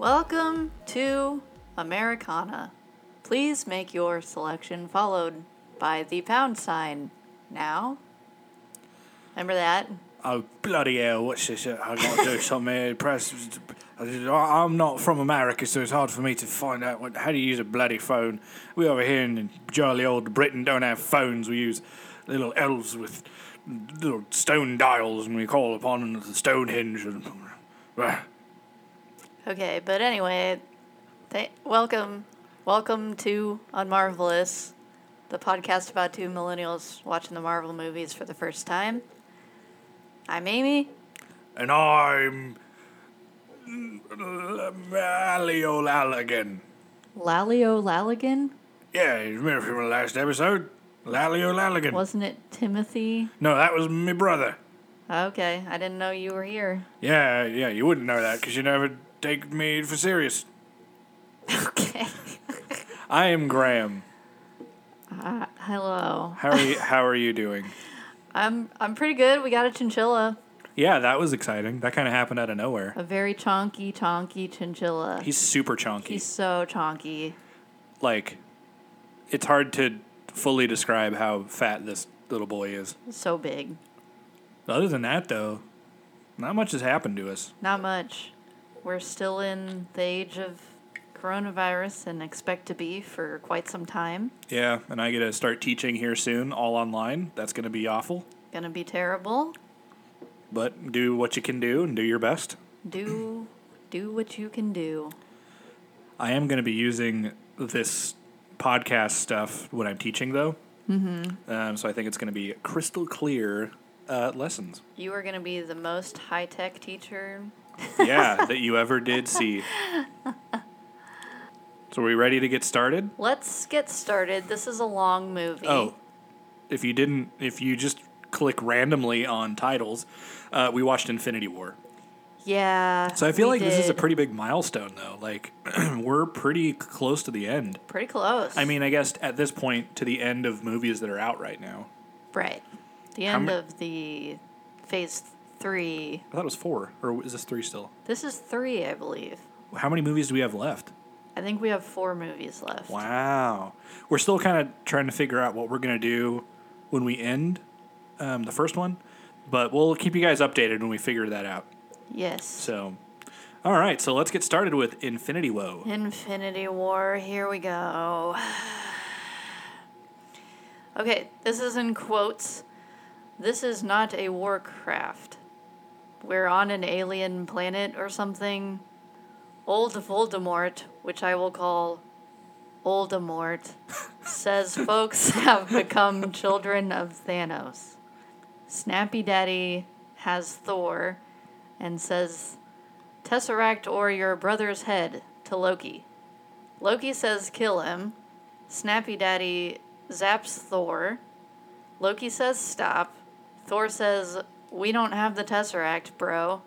Welcome to Americana. Please make your selection followed by the pound sign now. Remember that? Oh bloody hell! What's this? I got to do something. here. Press. I'm not from America, so it's hard for me to find out what, how to use a bloody phone. We over here in jolly old Britain don't have phones. We use little elves with little stone dials, and we call upon the Stonehenge. And, Okay, but anyway, th- welcome, welcome to Unmarvelous, the podcast about two millennials watching the Marvel movies for the first time. I'm Amy. and I'm Lalio Laligan. Lalio Laligan? Yeah, you remember from the last episode? Lalio Laligan. Wasn't it Timothy? No, that was my brother. Okay, I didn't know you were here. Yeah, yeah, you wouldn't know that because you never take me for serious. Okay. I am Graham. Uh, hello. How are you? how are you doing? I'm I'm pretty good. We got a chinchilla, Yeah, that was exciting. That kind of happened out of nowhere. a very chonky, chonky chinchilla. He's super chonky. He's so chonky. like, it's hard to fully describe how fat this little boy is. So big. Other than that, though, not much has happened to us. Not much. We're still in the age of coronavirus and expect to be for quite some time. Yeah, and I get to start teaching here soon, all online. That's going to be awful. Gonna be terrible. But do what you can do and do your best. Do do what you can do. I am going to be using this podcast stuff when I'm teaching, though. Mm-hmm. Um, so I think it's going to be crystal clear uh, lessons. You are gonna be the most high tech teacher. Yeah, that you ever did see. So are we ready to get started? Let's get started. This is a long movie. Oh, if you didn't, if you just click randomly on titles, uh, we watched Infinity War. Yeah. So I feel like this is a pretty big milestone, though. Like, we're pretty close to the end. pretty close. I mean, I guess at this point, to the end of movies that are out right now. right. The end of the phase three. I thought it was four, or is this three still? This is three, I believe. How many movies do we have left? I think we have four movies left. Wow. We're still kind of trying to figure out what we're going to do when we end um, the first one, but we'll keep you guys updated when we figure that out. Yes. So, all right, so let's get started with Infinity Woe. Infinity War, here we go. Okay, this is in quotes. This is not a Warcraft. We're on an alien planet or something. Old Voldemort, which I will call Oldemort, says folks have become children of Thanos. Snappy Daddy has Thor and says, Tesseract or your brother's head to Loki. Loki says kill him. Snappy Daddy zaps Thor. Loki says stop. Thor says, We don't have the Tesseract, bro.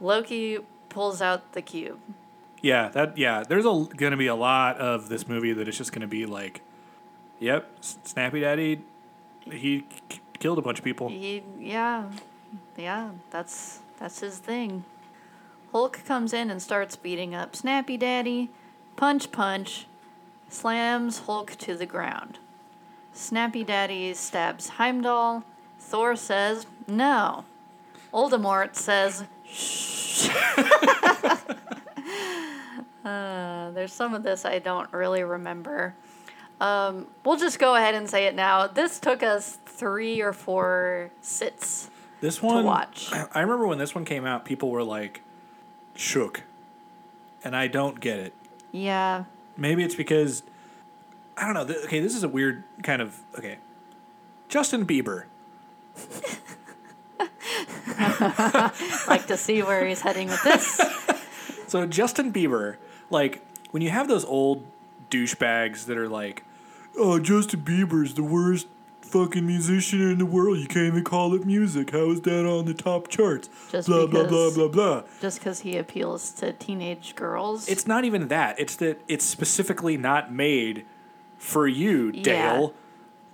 Loki pulls out the cube. Yeah, that yeah. There's a, going to be a lot of this movie that is just going to be like, yep, Snappy Daddy, he k- killed a bunch of people. He, yeah, yeah, that's that's his thing. Hulk comes in and starts beating up Snappy Daddy. Punch, punch, slams Hulk to the ground. Snappy Daddy stabs Heimdall. Thor says no. Oldemort says shh. uh, there's some of this I don't really remember. Um, we'll just go ahead and say it now. This took us three or four sits. This one, watch. I remember when this one came out, people were like, shook, and I don't get it. Yeah, Maybe it's because I don't know. Th- okay, this is a weird kind of okay. Justin Bieber. like to see where he's heading with this. So Justin Bieber, like when you have those old douchebags that are like, "Oh, Justin Bieber's the worst fucking musician in the world. You can't even call it music. How is that on the top charts?" Just blah blah blah blah blah. Just because he appeals to teenage girls. It's not even that. It's that it's specifically not made for you, Yeah.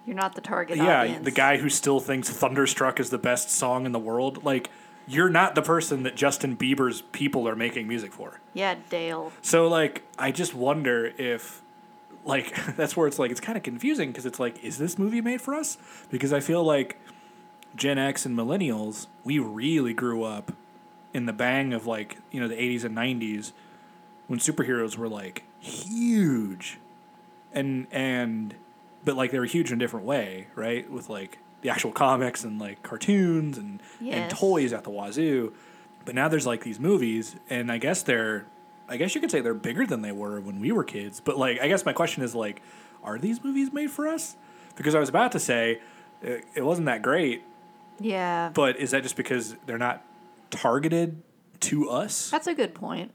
You're not the target Yeah, audience. the guy who still thinks Thunderstruck is the best song in the world. Like, you're not the person that Justin Bieber's people are making music for. Yeah, Dale. So like, I just wonder if, like, that's where it's like it's kind of confusing because it's like, is this movie made for us? Because I feel like Gen X and millennials, we really grew up in the bang of like you know the '80s and '90s when superheroes were like huge, and and but like they were huge in a different way, right? With like the actual comics and like cartoons and and toys at the wazoo. But now there's like these movies, and I guess they're, I guess you could say they're bigger than they were when we were kids. But like, I guess my question is like, are these movies made for us? Because I was about to say it, it wasn't that great, Yeah. but is that just because they're not targeted to us? That's a good point.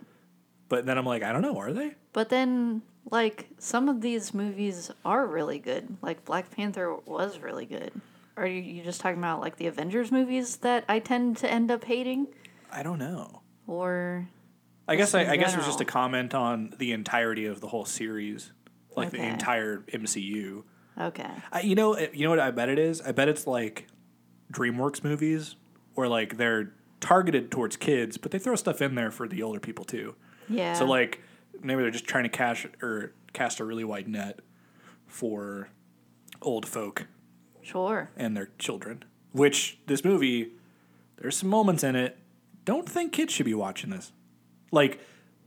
But then I'm like, I don't know, are they? But then, like, some of these movies are really good. Like, Black Panther was really good. Are you, you just talking about, like, the Avengers movies that I tend to end up hating? I don't know. Or. I guess I, I guess it was just a comment on the entirety of the whole series, like the entire MCU. Okay. I, you know, you know what I bet it is. I bet it's like DreamWorks movies, where like they're targeted towards kids, but they throw stuff in there for the older people too. Yeah. So like maybe they're just trying to cash or cast a really wide net for old folk Sure. and their children. Which this movie, there's some moments in it. Don't think kids should be watching this, like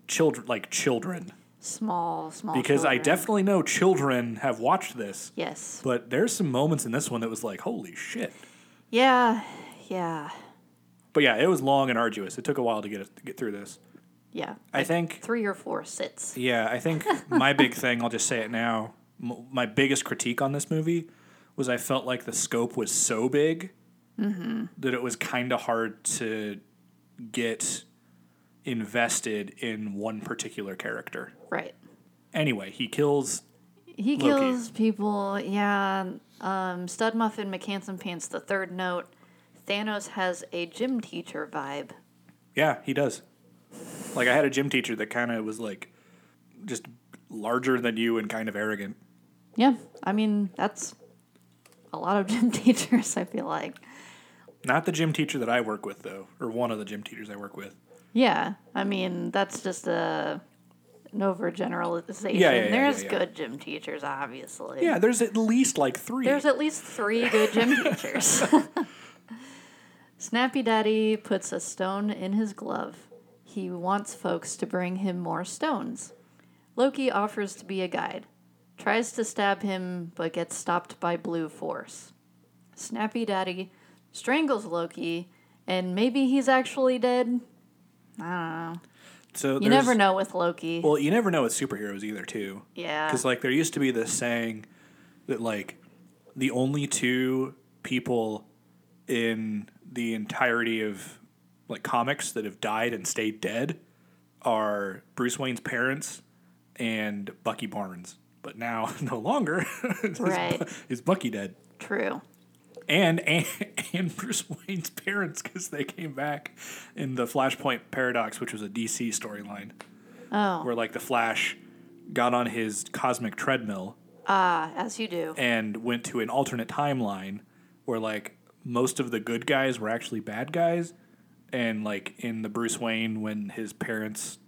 children, like children, Small, small. because I definitely know children have watched this. Yes. But there's some moments in this one that was like, holy shit. Yeah. Yeah. But yeah, it was long and arduous. It took a while to get it, to get through this. Yeah. I think, Three or four sits. yeah, I think my big thing, I'll just say it now, m- my biggest critique on this movie was I felt like the scope was so big that it was kind of hard to get invested in one particular character. Right. Anyway, he kills. He Loki. kills people. Yeah. Um, Stud Muffin McHandsome Pants, the third note. Thanos has a gym teacher vibe. Yeah, he does. Like I had a gym teacher that kind of was like just larger than you and kind of arrogant. Yeah. I mean, that's a lot of gym teachers, I feel like. Not the gym teacher that I work with though, or one of the gym teachers I work with. Yeah. I mean, that's just a. An overgeneralization. Yeah, yeah, yeah, There's good gym teachers, obviously. Yeah, there's at least like three. There's at least three good gym teachers. Snappy Daddy puts a stone in his glove. He wants folks to bring him more stones. Loki offers to be a guide, tries to stab him, but gets stopped by Blue Force. Snappy Daddy strangles Loki, and maybe he's actually dead. I don't know. so You never know with Loki. Well, you never know with superheroes either, too. yeah. Because like there used to be this saying that like the only two people in the entirety of like comics that have died and stayed dead are Bruce Wayne's parents and Bucky Barnes. But now no longer is, Right. is Bucky dead. True. And, and and Bruce Wayne's parents because they came back in the Flashpoint Paradox, which was a DC storyline Oh. where like the Flash got on his cosmic treadmill Ah, as you do. and went to an alternate timeline where like most of the good guys were actually bad guys and like in the Bruce Wayne when his parents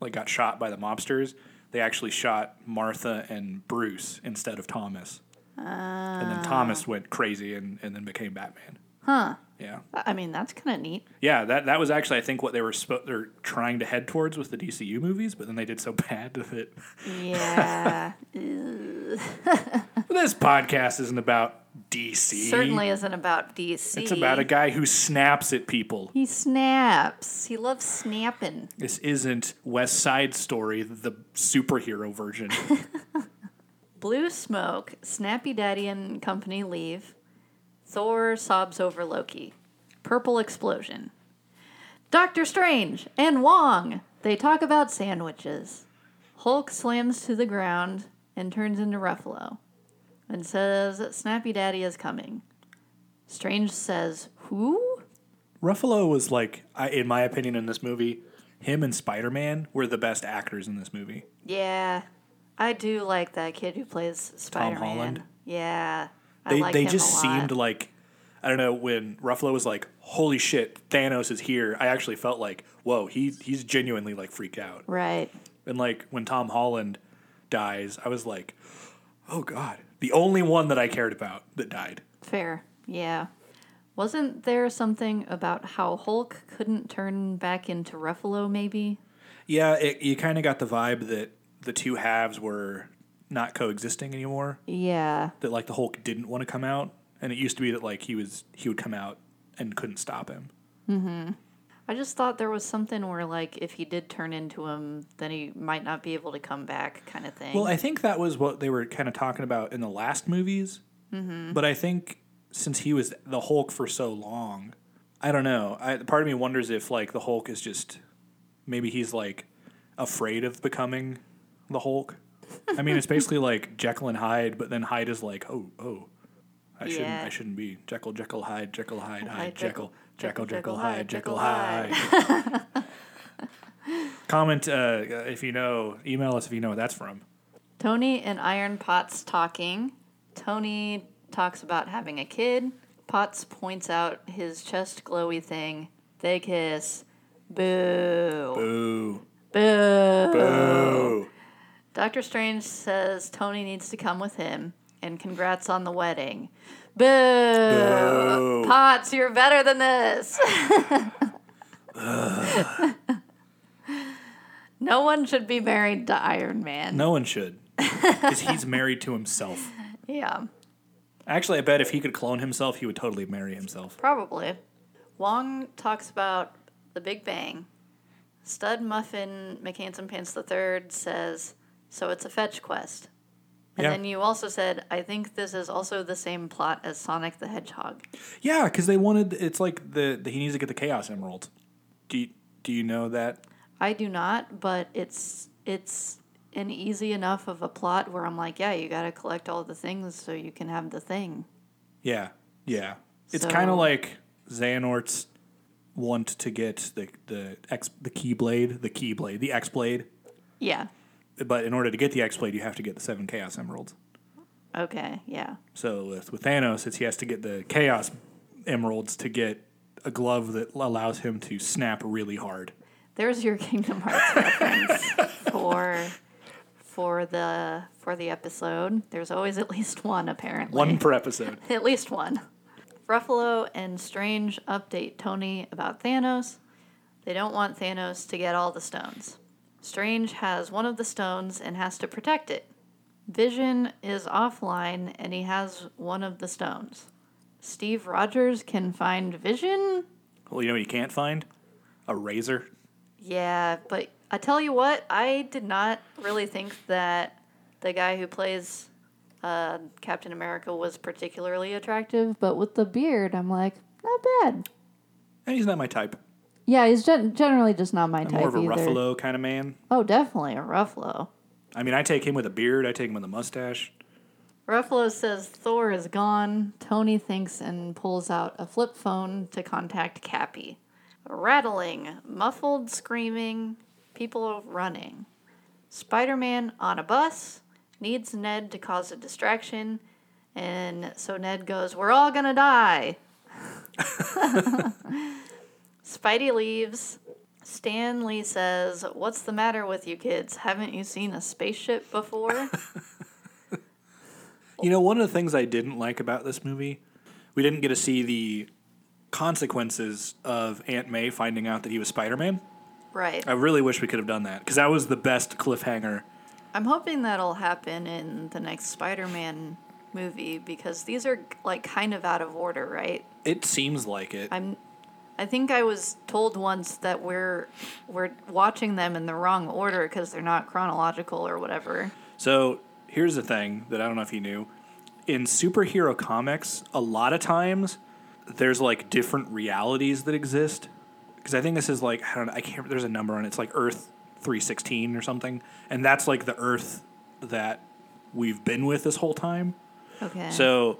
like got shot by the mobsters they actually shot Martha and Bruce instead of Thomas. And then Thomas ah. went crazy and, and then became Batman. Huh. Yeah I mean, that's kind of neat. yeah that that was actually I think what they were spo- they're trying to head towards with the DCU movies but then they did so bad that Yeah. this podcast isn't about DC Certainly isn't about DC. It's about a guy who snaps at people. He snaps. He loves snapping. This isn't West Side Story, the superhero version. Blue smoke, Snappy Daddy and company leave. Thor sobs over Loki. Purple explosion. Doctor Strange and Wong. They talk about sandwiches. Hulk slams to the ground and turns into Ruffalo and says Snappy Daddy is coming. Strange says, Who? Ruffalo was like, I, in my opinion, in this movie, him and Spider Man were the best actors in this movie. Yeah, I do like that kid who plays Spider Man. Holland? Yeah, They like they just seemed like, I don't know when Ruffalo was like, "Holy shit, Thanos is here." I actually felt like, "Whoa, he he's genuinely like freaked out." Right. And like when Tom Holland dies, I was like, "Oh god." The only one that I cared about that died. Fair. Yeah. Wasn't there something about how Hulk couldn't turn back into Ruffalo, maybe? Yeah, it, you kind of got the vibe that the two halves were not coexisting anymore. Yeah. That like the Hulk didn't want to come out, and it used to be that like he was he would come out and couldn't stop him. Mm-hmm. I just thought there was something where, like, if he did turn into him, then he might not be able to come back, kind of thing. Well, I think that was what they were kind of talking about in the last movies. Mm-hmm. But I think since he was the Hulk for so long, I don't know. I, part of me wonders if like the Hulk is just maybe he's like afraid of becoming the Hulk. I mean, it's basically like Jekyll and Hyde, but then Hyde is like, oh, oh, I shouldn't, Yeah. I shouldn't be Jekyll, Jekyll, Hyde, Jekyll, Hyde, Hyde, Jekyll, Jekyll, Jekyll, Jekyll, Jekyll, Hyde, Jekyll, Jekyll, Hyde. Comment uh, if you know. Email us if you know what that's from. Tony and Iron Potts talking. Tony talks about having a kid. Potts points out his chest glowy thing. They kiss. Boo. Boo. Boo. Boo. Doctor Strange says Tony needs to come with him, and congrats on the wedding. Boo! Boo. Potts, you're better than this. no one should be married to Iron Man. No one should. Because he's married to himself. Yeah, Actually, I bet if he could clone himself, he would totally marry himself. probably. Wong talks about the Big Bang. Stud Muffin McHandsome Pants III says, so it's a fetch quest. And Yeah. then you also said, I think this is also the same plot as Sonic the Hedgehog. Yeah, because they wanted. It's like the, the he needs to get the Chaos Emerald. Do you, do you know that? I do not, but it's it's an easy enough of a plot where I'm like, yeah, you got to collect all the things so you can have the thing. Yeah, yeah. It's So- kind of like Xehanort's want to get the the X the Keyblade, the Keyblade, the X Blade. Yeah. But in order to get the X Blade, you have to get the seven Chaos Emeralds. Okay. Yeah. So with, with Thanos, it's he has to get the Chaos Emeralds to get a glove that allows him to snap really hard. There's your Kingdom Hearts reference for for the for the episode. There's always at least one apparently. One per episode. At least one. Ruffalo and Strange update Tony about Thanos. They don't want Thanos to get all the stones. Strange has one of the stones and has to protect it. Vision is offline and he has one of the stones. Steve Rogers can find Vision? Well, you know what you can't find? A razor. Yeah, but I tell you what, I did not really think that the guy who plays uh, Captain America was particularly attractive, but with the beard, I'm like, not bad. And he's not my type. Yeah, he's gen- generally just not my I'm type more of a either. Ruffalo kind of man. Oh, definitely a Ruffalo. I mean, I take him with a beard. I take him with a mustache. Ruffalo says Thor is gone. Tony thinks and pulls out a flip phone to contact Cappy. Rattling, muffled screaming, people running. Spider Man on a bus needs Ned to cause a distraction, and so Ned goes, We're all gonna die. Spidey leaves. Stan Lee says, What's the matter with you kids? Haven't you seen a spaceship before? You know, one of the things I didn't like about this movie, we didn't get to see the consequences of Aunt May finding out that he was Spider Man. right. I really wish we could have done that because that was the best cliffhanger. I'm hoping that'll happen in the next Spider-Man movie because these are like kind of out of order, right? It seems like it. I'm I think I was told once that we're we're watching them in the wrong order because they're not chronological or whatever. So here's the thing that I don't know if you knew. In superhero comics, a lot of times there's like different realities that exist. Because I think this is like I don't know, I can't. There's a number on it. It's like Earth 316 or something, and that's like the Earth that we've been with this whole time. Okay. So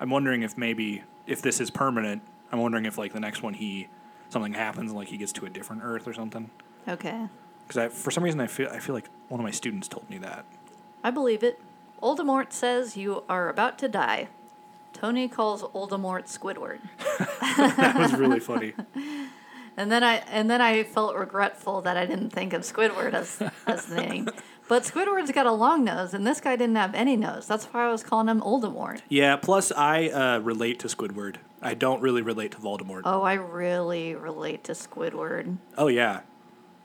I'm wondering if maybe if this is permanent. I'm wondering if like the next one he something happens and like he gets to a different Earth or something. okay. Because I for some reason I feel I feel like one of my students told me that. I believe it. Voldemort says you are about to die. Tony calls Voldemort Squidward. that was really funny. And then I and then I felt regretful that I didn't think of Squidward as as the name. But Squidward's got a long nose, and this guy didn't have any nose. That's why I was calling him Voldemort. Yeah. Plus, I uh, relate to Squidward. I don't really relate to Voldemort. Oh, I really relate to Squidward. Oh yeah.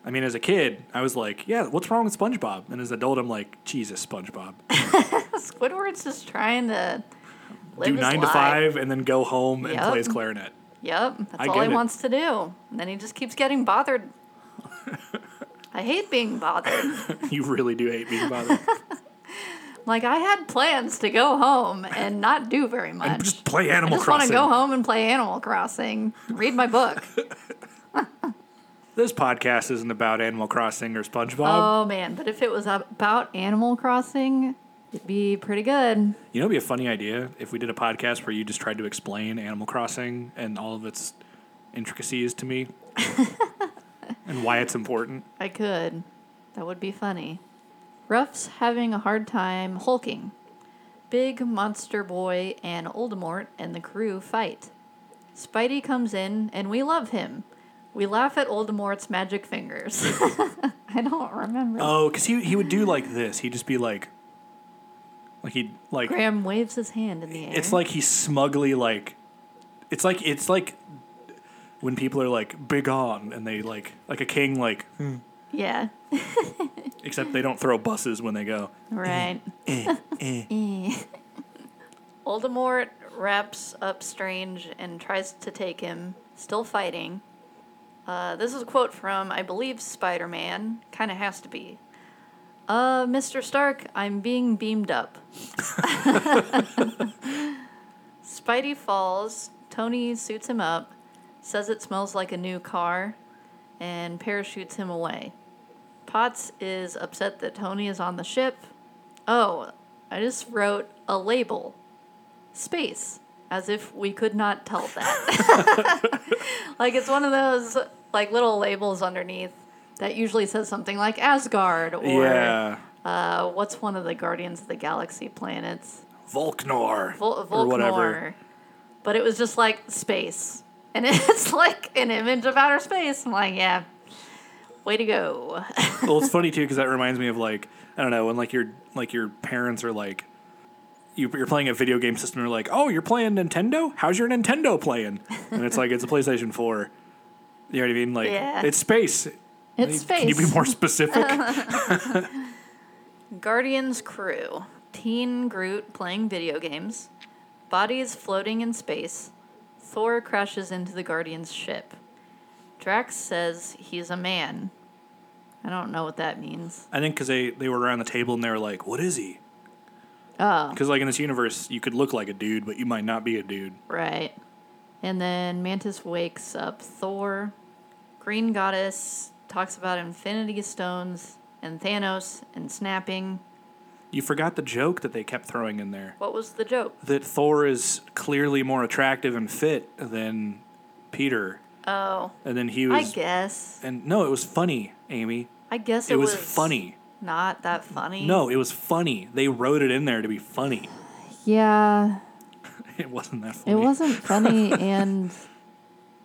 I mean, as a kid, I was like, "Yeah, what's wrong with SpongeBob?" And as an adult, I'm like, "Jesus, SpongeBob, Squidward's just trying to live do his nine to five, and then go home and Yep. play his clarinet." Yep, that's I all he it. wants to do. And then he just keeps getting bothered. I hate being bothered. you really do hate being bothered. Like I had plans to go home and not do very much. Just play Animal I just want to go home and play Animal Crossing, read my book. This podcast isn't about Animal Crossing or SpongeBob. oh man, but if it was about Animal Crossing, it'd be pretty good. you know, it'd be a funny idea if we did a podcast where you just tried to explain Animal Crossing and all of its intricacies to me and why it's important. I could. That would be funny. Ruff's having a hard time hulking. Big Monster Boy and Voldemort and the crew fight. Spidey comes in and we love him. We laugh at Voldemort's magic fingers. I don't remember. Oh, because he, he would do like this. He'd just be like, like he'd like Graham waves his hand in the air. It's like he's smugly like, it's like it's like when people are like big on and they like like a king like, hmm. Yeah, except they don't throw buses when they go. right. Eh, eh. Eh. Voldemort wraps up Strange and tries to take him, still fighting. Uh, this is a quote from, I believe, Spider Man. Kind of has to be. Uh, Mr. Stark, I'm being beamed up. Spidey falls. Tony suits him up, says it smells like a new car, and parachutes him away. Potts is upset that Tony is on the ship. Oh, I just wrote a label. Space. As if we could not tell that. like it's one of those like little labels underneath that usually says something like Asgard or yeah, uh, what's one of the Guardians of the Galaxy planets? Volknor Vol- or whatever. But it was just like space. And it's like an image of outer space. I'm like, yeah, way to go. well, it's funny too because that reminds me of like I don't know when like your like your parents are like. You, you're playing a video game system. And they're like, "Oh, you're playing Nintendo? How's your Nintendo playing?" And it's like it's a PlayStation Four. You know what I mean? Like Yeah. it's space. It's space. Can you be more specific? Guardians crew. Teen Groot playing video games. Bodies floating in space. Thor crashes into the Guardians ship. Drax says he's a man. I don't know what that means. I think because they, they were around the table and they were like, "What is he?" Oh, Because like in this universe, you could look like a dude, but you might not be a dude. right. And then Mantis wakes up Thor. Green Goddess talks about Infinity Stones and Thanos and snapping. You forgot the joke that they kept throwing in there What was the joke? that Thor is clearly more attractive and fit than Peter, Oh, and then he was. I guess. And no, it was funny, Amy. I guess it, It was funny. Not that funny. No, it was funny. They wrote it in there to be funny. Yeah, It wasn't that funny. it wasn't funny, and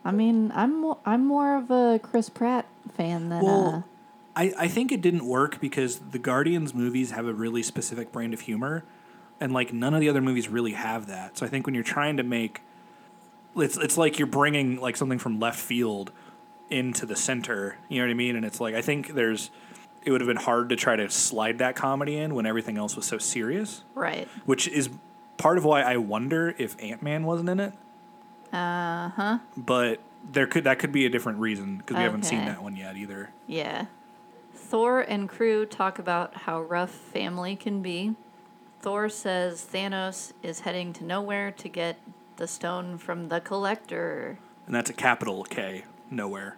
I mean, I'm I'm more of a Chris Pratt fan than uh, Well, I, I think it didn't work because the Guardians movies have a really specific brand of humor, and like none of the other movies really have that. So I think when you're trying to make, it's it's like you're bringing like something from left field into the center. You know what I mean? And it's like I think there's, it would have been hard to try to slide that comedy in when everything else was so serious, right. which is part of why I wonder if Ant Man wasn't in it. Uh huh. But there could that could be a different reason because we haven't seen that one yet either. Yeah. Thor and crew talk about how rough family can be. Thor says Thanos is heading to Knowhere to get the stone from the collector. And that's a capital K, Knowhere.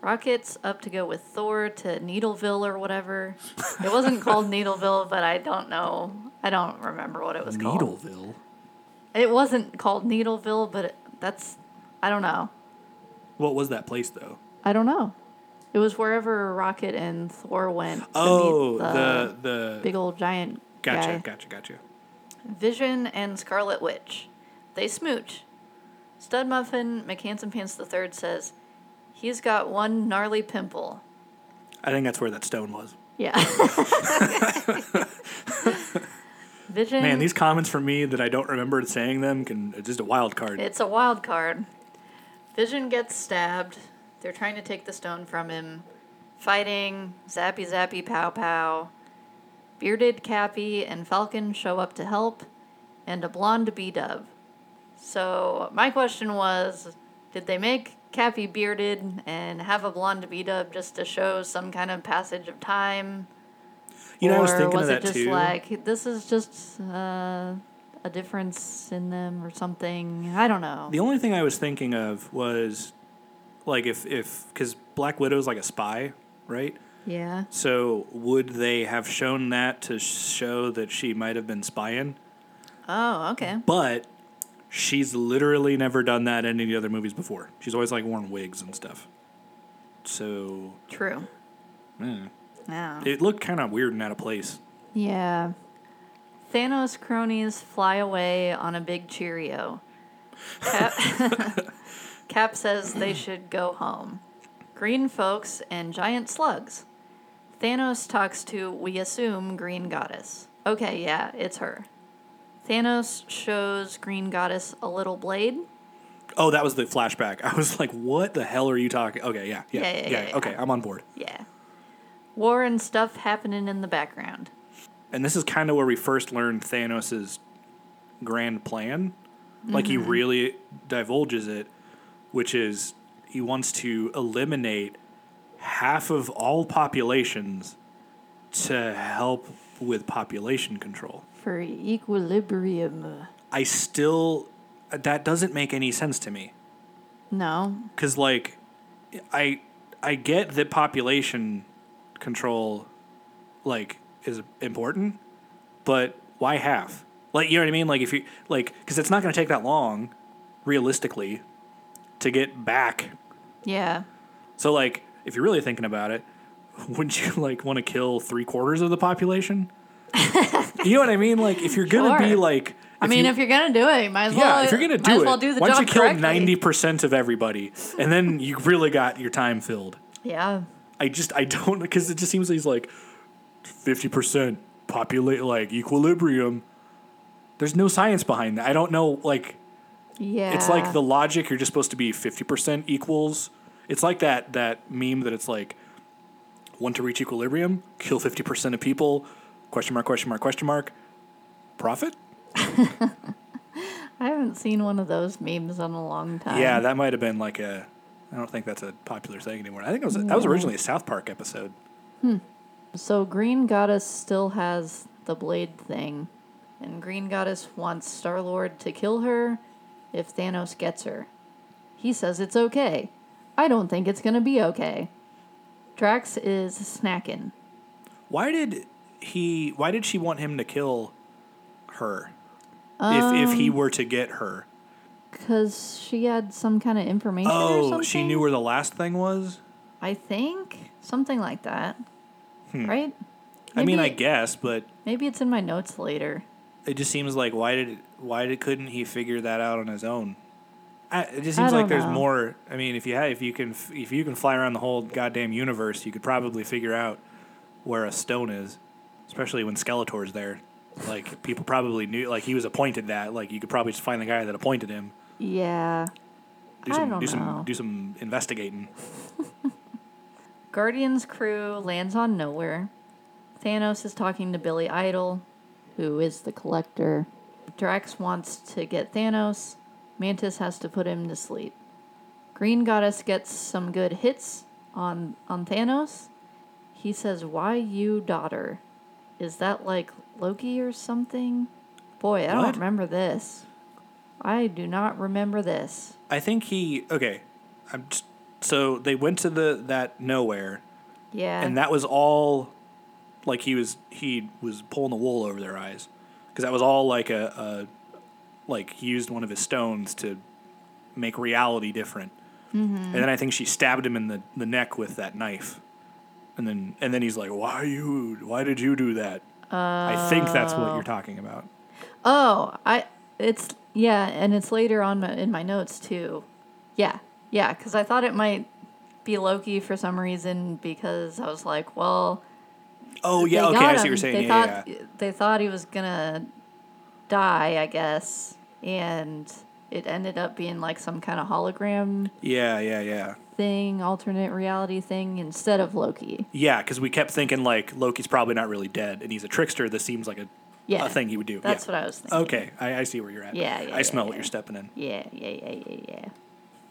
Rocket's up to go with Thor to Needleville or whatever. It wasn't called Needleville, but I don't know. I don't remember what it was called. Needleville. It wasn't called Needleville, but it, that's I don't know. What was that place though? I don't know. It was wherever Rocket and Thor went to Oh, the, the the big old giant gotcha, guy. gotcha, gotcha. Vision and Scarlet Witch. They smooch. Stud Muffin McHandsome Pants III says, He's got one gnarly pimple. I think that's where that stone was. Yeah. Vision. Man, these comments from me that I don't remember saying them can it's just a wild card. It's a wild card. Vision gets stabbed. They're trying to take the stone from him. Fighting, zappy zappy pow pow. Bearded Cappy and Falcon show up to help, and a blonde bee dove. So, my question was did they make Cappy bearded and have a blonde bee dove just to show some kind of passage of time? you know, I was or thinking was of it that just too. like this is just uh, a difference in them or something? I don't know. The only thing I was thinking of was like if if because Black Widow's like a spy, right? yeah. So would they have shown that to show that she might have been spying? Oh, okay. But she's literally never done that in any other movies before. She's always like worn wigs and stuff. So True. eh. Yeah. it looked kind of weird and out of place. Yeah. Thanos cronies fly away on a big Cheerio. Cap, Cap says they should go home. Green folks and giant slugs. Thanos talks to, we assume, Green Goddess. Okay, yeah, it's her. Thanos shows Green Goddess a little blade. Oh, that was the flashback. I was like, "What the hell are you talking?" Okay, yeah, yeah, Yeah, yeah. yeah, yeah. Okay, I'm on board. Yeah. War and stuff happening in the background. And this is kind of where we first learned Thanos' grand plan. Like he mm-hmm. really divulges it, which is he wants to eliminate half of all populations to help with population control. For equilibrium. I still that doesn't make any sense to me. No. Cuz like I I get that population control like is important, but why half? Like you know what I mean? Like if you like cuz it's not going to take that long realistically to get back. Yeah. So like if you're really thinking about it, wouldn't you like want to kill 3 quarters of the population? You know what I mean? Like if you're going to be like I mean, if you're gonna do it, you might as well. yeah, if you're gonna do it, well do why don't you kill ninety percent of everybody, and then you really got your time filled. Yeah. I just I don't because it just seems like he's like fifty percent populate like equilibrium. There's no science behind that. I don't know. Like Yeah. it's like the logic. You're just supposed to be fifty percent equals. It's like that that meme that it's like want to reach equilibrium, kill fifty percent of people. Question mark? Question mark? Question mark? Profit? I haven't seen one of those memes in a long time. Yeah, that might have been like a. I don't think that's a popular thing anymore. I think it was that was originally a South Park episode. Hmm. So Green Goddess still has the blade thing, and Green Goddess wants Star Lord to kill her if Thanos gets her. He says it's okay. I don't think it's gonna be okay. Drax is snacking. Why did he? Why did she want him to kill her? if if he Um, were to get her, Because she had some kind of information or oh, she knew where the last thing was. I think something like that. Right? Hmm. I mean, I guess, but Maybe it's in my notes later. it just seems like why did why did couldn't he figure that out on his own? I, it just seems like there's know. more. I mean, if you had, if you can if you can fly around the whole goddamn universe, you could probably figure out where a stone is, especially when Skeletor's there. Like people probably knew, like he was appointed that. Like you could probably just find the guy that appointed him. Yeah. Do I some don't do know. some do some investigating. Guardian's crew lands on Knowhere. Thanos is talking to Billy Idol, who is the collector. Drax wants to get Thanos. Mantis has to put him to sleep. Green Goddess gets some good hits on on Thanos. He says, "Why you, daughter? Is that like Loki or something?" Boy, I What? don't remember this. I do not remember this. I think he okay. I'm just, so they went to the that Knowhere, Yeah. and that was all like he was he was pulling the wool over their eyes because that was all like a, a like he used one of his stones to make reality different. Mm-hmm. And then I think she stabbed him in the, the neck with that knife. And then and then he's like, "Why you? Why did you do that?" I think that's what you're oh. talking about. Oh, I It's yeah, and it's later on my, in my notes too. Yeah, yeah, because I thought it might be Loki for some reason because I was like, well, Oh yeah, okay, I see what you're saying. They yeah, thought yeah. they thought he was gonna die, I guess, and it ended up being like some kind of hologram Yeah, yeah, yeah. thing, alternate reality thing instead of Loki. Yeah, because we kept thinking like Loki's probably not really dead, and he's a trickster. This seems like a, Yeah, a thing he would do. That's yeah. what I was thinking. Okay, I, I see where you're at. Yeah, yeah, I smell yeah, what you're stepping in. Yeah, yeah, yeah, yeah, yeah.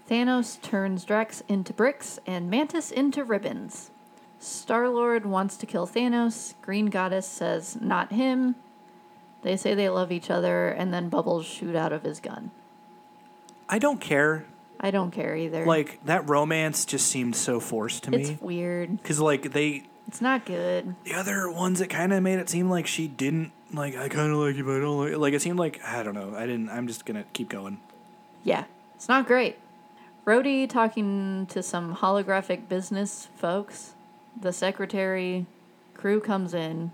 Thanos turns Drax into bricks and Mantis into ribbons. Star Lord wants to kill Thanos. Green Goddess says, not him. They say they love each other, and then bubbles shoot out of his gun. I don't care. I don't care either. Like that romance just seemed so forced to me. it's weird. Because like they, It's not good. the other ones, that kind of made it seem like she didn't like. I kind of like you, but I don't like. Like it seemed like I don't know. I didn't. I'm just gonna keep going. Yeah, it's not great. Rhodey talking to some holographic business folks. The secretary crew comes in.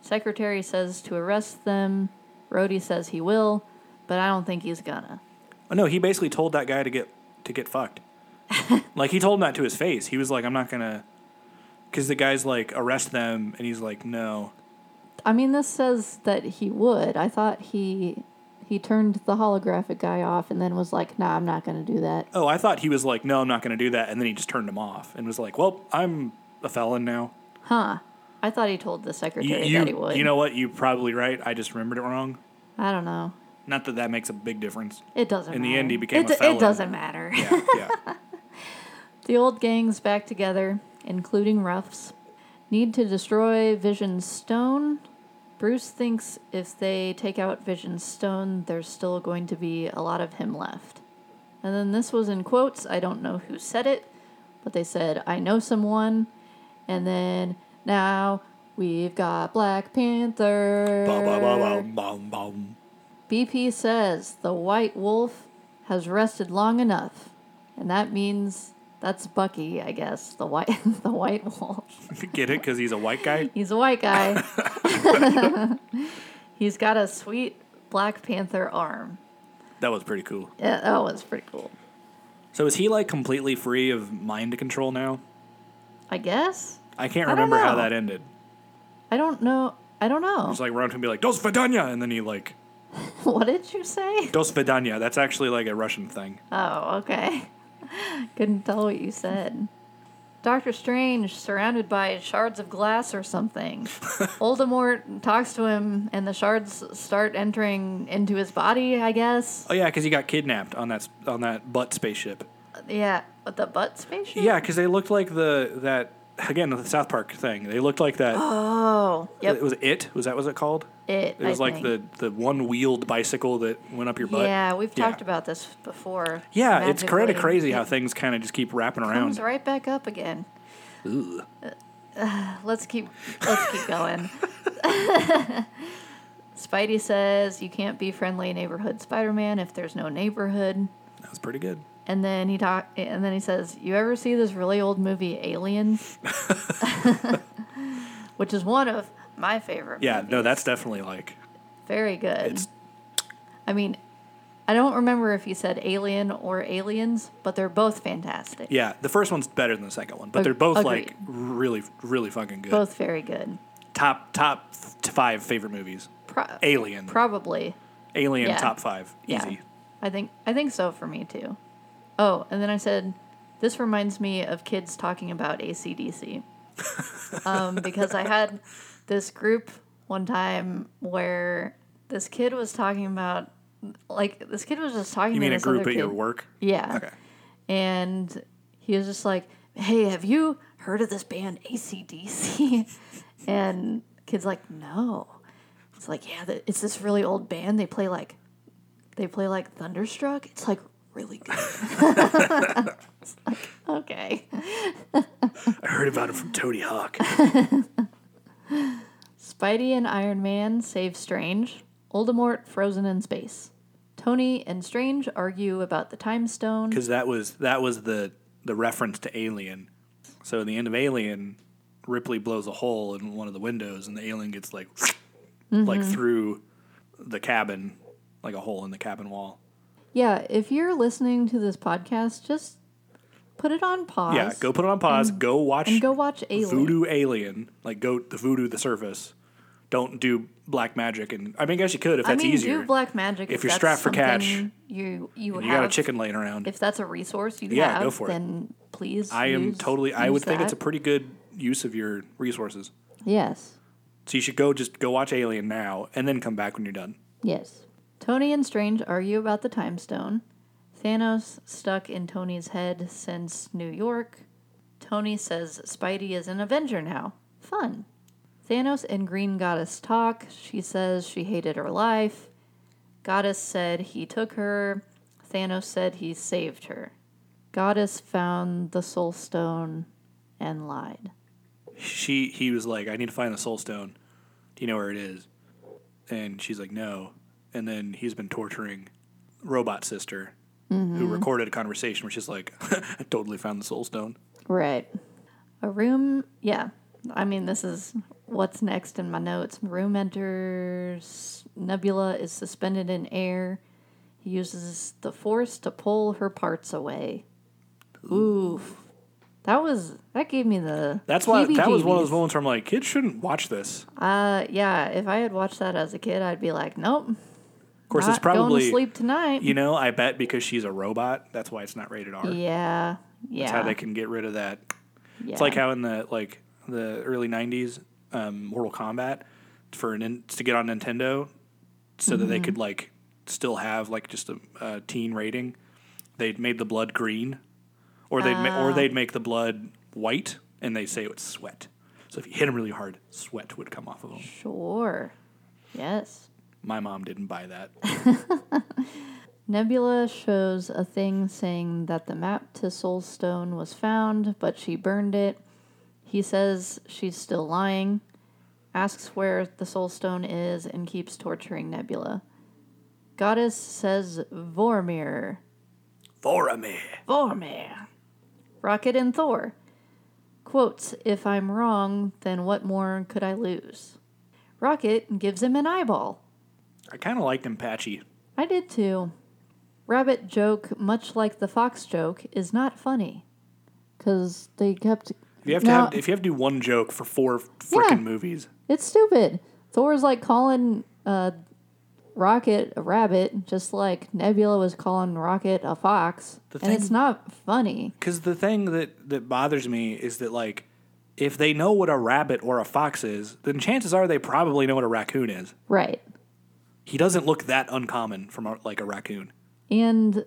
Secretary says to arrest them. Rhodey says he will, but I don't think he's gonna. Oh no, he basically told that guy to get to get fucked. like he told him that to his face. He was like, "I'm not gonna," because the guy's like, "Arrest them," and he's like, "No." I mean, this says that he would. I thought he he turned the holographic guy off and then was like, "Nah, I'm not gonna do that." Oh, I thought he was like, "No, I'm not gonna do that," and then he just turned him off and was like, "Well, I'm a felon now." Huh? I thought he told the You, secretary you, that he would. you know what? You're probably right. I just remembered it wrong. I don't know. Not that that makes a big difference. It doesn't. In the end, he became it, a felon. It doesn't matter. Yeah, yeah. The old gang's back together, including Ruffs. Need to destroy Vision's stone. Bruce thinks if they take out Vision's stone, there's still going to be a lot of him left. And then this was in quotes. I don't know who said it, but they said, I know someone. And then now we've got Black Panther. Bum, bum, bum. BP says the white wolf has rested long enough, and that means that's Bucky, I guess. The white, the white wolf. Get it? Because he's a white guy. He's a white guy. He's got a sweet Black Panther arm. That was pretty cool. Yeah, that was pretty cool. So is he like completely free of mind control now? I guess. I can't I don't remember how know. that ended. I don't know. I don't know. It's like Ron can be like Dos Vidanya, and then he like what did you say? Dos Vidanya. That's actually like a Russian thing. Oh, okay. Couldn't tell what you said. Doctor Strange surrounded by shards of glass or something. Voldemort talks to him, and the shards start entering into his body. I guess. Oh yeah, because he got kidnapped on that on that butt spaceship. Uh, yeah, with the butt spaceship. Yeah, because they looked like the that again the South Park thing. They looked like that. Oh, yep. It was it. Was that what it called? It. It was I like think. the the one wheeled bicycle that went up your butt. Yeah, we've Yeah. talked about this before. Yeah, it's kind of crazy how things kind of just keep wrapping around. comes right back up again. Ugh. Let's keep let's keep going. Spidey says you can't be friendly neighborhood Spider-Man if there's no neighborhood. That was pretty good. And then he talk and then he says, "You ever see this really old movie Aliens?" Which is one of my favorite Yeah, movies. no, that's definitely like very good. it's I mean, I don't remember if he said Alien or Aliens, but they're both fantastic. yeah. The first one's better than the second one, but Ag- they're both agreed. like really really fucking good. Both very good. top top five favorite movies. Pro- Alien, probably. Alien, yeah. top five, Yeah. easy. I think I think so for me too. Oh, and then I said, this reminds me of kids talking about ACDC. um, because I had this group one time where this kid was talking about, like, this kid was just talking You mean a group at your work? Yeah. Okay. And he was just like, hey, have you heard of this band ACDC? and kid's like, no. It's like, yeah, it's this really old band. They play like, they play like Thunderstruck. It's like really good. Okay. I heard about it from Tony Hawk. Spidey and Iron Man save Strange. Voldemort frozen in space. Tony and Strange argue about the time stone. because that was that was the the reference to Alien. So in the end of Alien, Ripley blows a hole in one of the windows, and the alien gets like like mm-hmm. through the cabin, like a hole in the cabin wall. Yeah, if you're listening to this podcast, just put it on pause. Yeah, go put it on pause. go watch and go watch Alien. Voodoo Alien. Like go the Voodoo the surface. Don't do black magic and I mean I guess you could if I that's mean, easier. do black magic If you're strapped for cash, You you you have got a chicken laying around. If that's a resource you Yeah, have, go for it. then please. I am use- totally I would think it's a pretty good use of your resources. yes. So you should go just go watch Alien now and then come back when you're done. Yes. Tony and Strange argue about the time stone. Thanos stuck in Tony's head since New York. Tony says Spidey is an Avenger now. Fun. Thanos and Green Goddess talk. She says she hated her life. Goddess said he took her. Thanos said he saved her. Goddess found the Soul Stone and lied. she he was like, I need to find the soul stone. Do you know where it is? And she's like, No. And then he's been torturing robot sister who recorded a conversation where she's like, I totally found the soul stone. Right. A room, yeah. I mean, this is what's next in my notes. Room enters. Nebula is suspended in air. He uses the force to pull her parts away. Oof. That was that gave me the. That's why that was one of those moments where I'm like, kids shouldn't watch this. Uh, yeah. If I had watched that as a kid, I'd be like, nope. Of course, not it's probably going to sleep tonight. you know, I bet because she's a robot, that's why it's not rated R. yeah. Yeah. That's how they can get rid of that. yeah. It's like how in the like the early '90s, um, Mortal Kombat for an, to get on Nintendo, so that Mm-hmm. they could like still have like just a, a teen rating. They'd made the blood green, or they'd ma- Ah. or they'd make the blood white, and they say it's sweat. So if you hit them really hard, sweat would come off of them. Sure. Yes. My mom didn't buy that. Nebula shows a thing saying that the map to Soulstone was found, but she burned it. He says she's still lying, asks where the Soulstone is, and keeps torturing Nebula. Goddess says Vormir. Vormir. Vormir. Rocket and Thor. Quotes, if I'm wrong, then what more could I lose? Rocket gives him an eyeball. I kind of liked him patchy. I did too. Rabbit joke, much like the fox joke, is not funny. Because they kept. If you have to have, if you have to do one joke for four freaking Yeah. movies, It's stupid. Thor's like calling uh, Rocket a rabbit, just like Nebula was calling Rocket a fox. The and it's not funny. Because the thing that, that bothers me is that, like, if they know what a rabbit or a fox is, then chances are they probably know what a raccoon is. Right. He doesn't look that uncommon from, a, like, a raccoon. And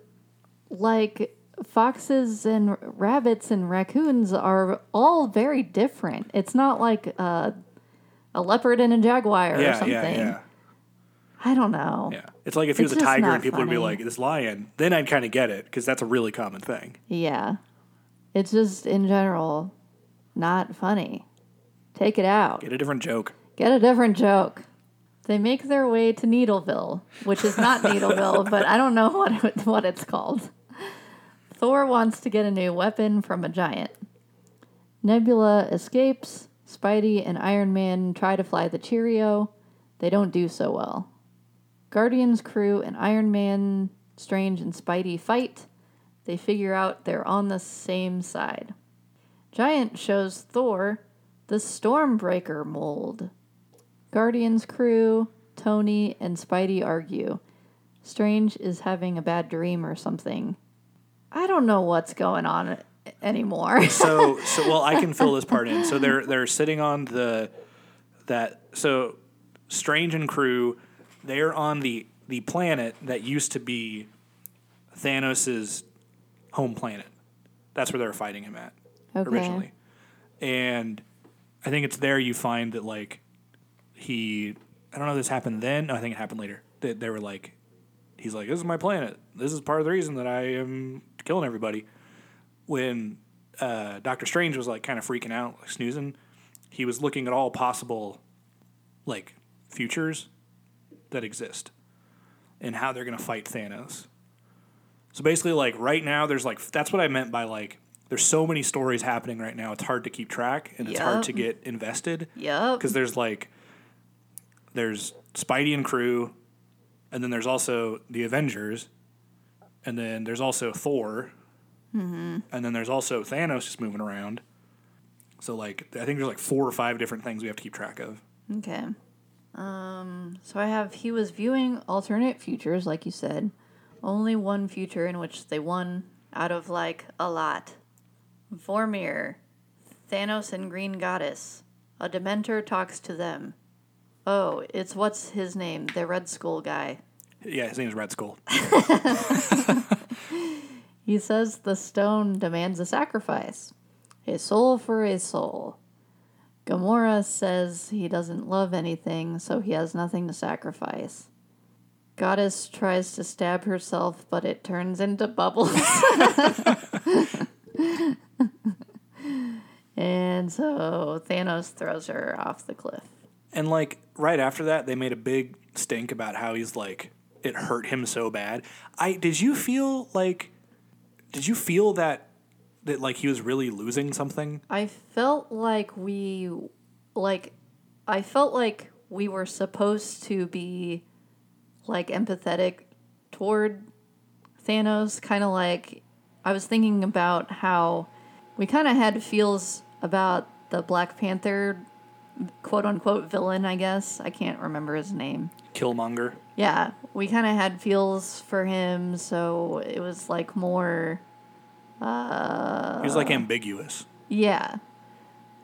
like foxes and rabbits and raccoons are all very different. It's not like uh, a leopard and a jaguar or something. yeah, yeah, I don't know. yeah. It's like if he was a tiger and people would be like, this lion, then I'd kind of get it, because that's a really common thing. Yeah. It's just in general not funny. Take it out. Get a different joke. Get a different joke. They make their way to Needleville, which is not Needleville, but I don't know what it, what it's called. Thor wants to get a new weapon from a giant. Nebula escapes. Spidey and Iron Man try to fly the Cheerio. They don't do so well. Guardians crew and Iron Man, Strange, and Spidey fight. They figure out they're on the same side. Giant shows Thor the Stormbreaker mold. Guardians crew, Tony, and Spidey argue. Strange is having a bad dream or something. I don't know what's going on anymore. so so well I can fill this part in. So they're they're sitting on the that so Strange and crew they're on the the planet that used to be Thanos's home planet. That's where they were fighting him at Okay. originally. And I think it's there you find that like he I don't know if this happened then. No, I think it happened later. That they were like he's like, This is my planet. This is part of the reason that I am killing everybody. When uh, Doctor Strange was like kind of freaking out, like snoozing, he was looking at all possible like futures that exist and how they're gonna fight Thanos. So basically, like right now, there's like that's what I meant by like there's so many stories happening right now. It's hard to keep track and it's hard to get invested yep. because there's like there's Spidey and crew, and then there's also the Avengers, and then there's also Thor, mm-hmm. and then there's also Thanos just moving around. So like I think there's like four or five different things we have to keep track of. Okay. Um, so I have he was viewing alternate futures, like you said. Only one future in which they won out of like a lot. Vormir, Thanos and Green Goddess. A Dementor talks to them. Oh, it's what's his name? The Red Skull guy. Yeah, his name is Red Skull. He says the stone demands a sacrifice. A soul for a soul. Gamora says he doesn't love anything, so he has nothing to sacrifice. Goddess tries to stab herself, but it turns into bubbles. and so Thanos throws her off the cliff. And like right after that, they made a big stink about how he's like it hurt him so bad. I did you feel like did you feel that that like he was really losing something? I felt like we like I felt like we were supposed to be like empathetic toward Thanos, kind of like I was thinking about how we kind of had feels about the Black Panther quote unquote villain, I guess. I can't remember his name. Killmonger. Yeah, we kind of had feels for him, so it was like more uh He was like ambiguous. yeah.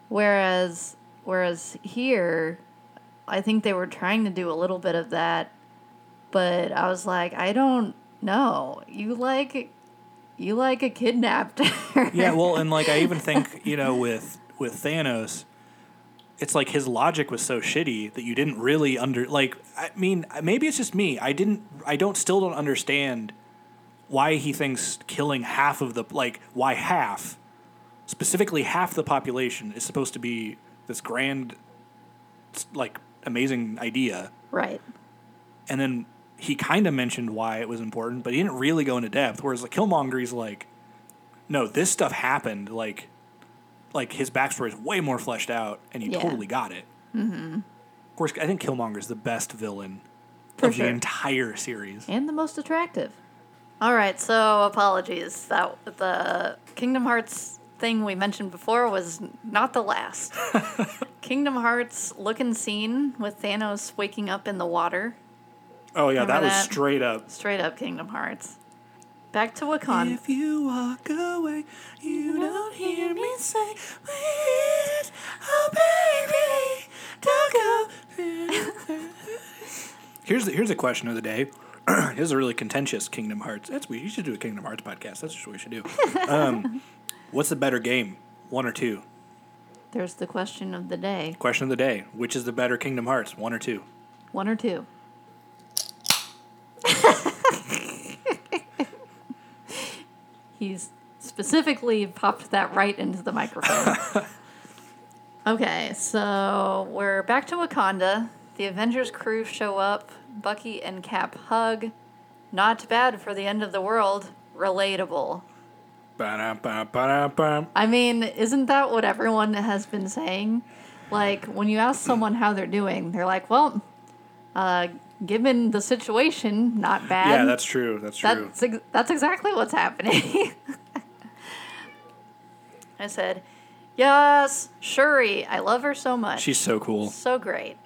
Whereas whereas here I think they were trying to do a little bit of that, but I was like, I don't know. You like you like a kidnapped. Yeah, well, and like I even think you know with with Thanos, it's like his logic was so shitty that you didn't really under like. I mean, maybe it's just me. I didn't. I don't still don't understand why he thinks killing half of the like why half specifically half the population is supposed to be this grand like amazing idea right. and then he kind of mentioned why it was important, but he didn't really go into depth. Whereas like Killmonger, he's like, no, this stuff happened. Like, like his backstory is way more fleshed out, and you Yeah. totally got it. Mm-hmm. Of course, I think Killmonger is the best villain For of sure. the entire series. And the most attractive. All right, so apologies. That the Kingdom Hearts thing we mentioned before was not the last. Kingdom Hearts looking scene with Thanos waking up in the water. Oh yeah, that was that? straight up. Straight up Kingdom Hearts. Back to Wakanda. If you walk away, you don't hear me say, please, oh baby, don't go. here's the, here's a question of the day. this is a really contentious Kingdom Hearts. That's weird. You should do a Kingdom Hearts podcast. That's just what we should do. Um, what's the better game, one or two? There's the question of the day. Question of the day: Which is the better Kingdom Hearts, one or two? One or two? He's specifically popped that right into the microphone. okay, so we're back to Wakanda. The Avengers crew show up. Bucky and Cap hug. Not bad for the end of the world. Relatable. Ba-dum-bum-ba-dum-bum. I mean, isn't that what everyone has been saying? Like, when you ask someone how they're doing, they're like, well, uh, given the situation, not bad. Yeah, that's true. That's true. That's, ex- that's exactly what's happening. I said, yes, Shuri. I love her so much. She's so cool. so great.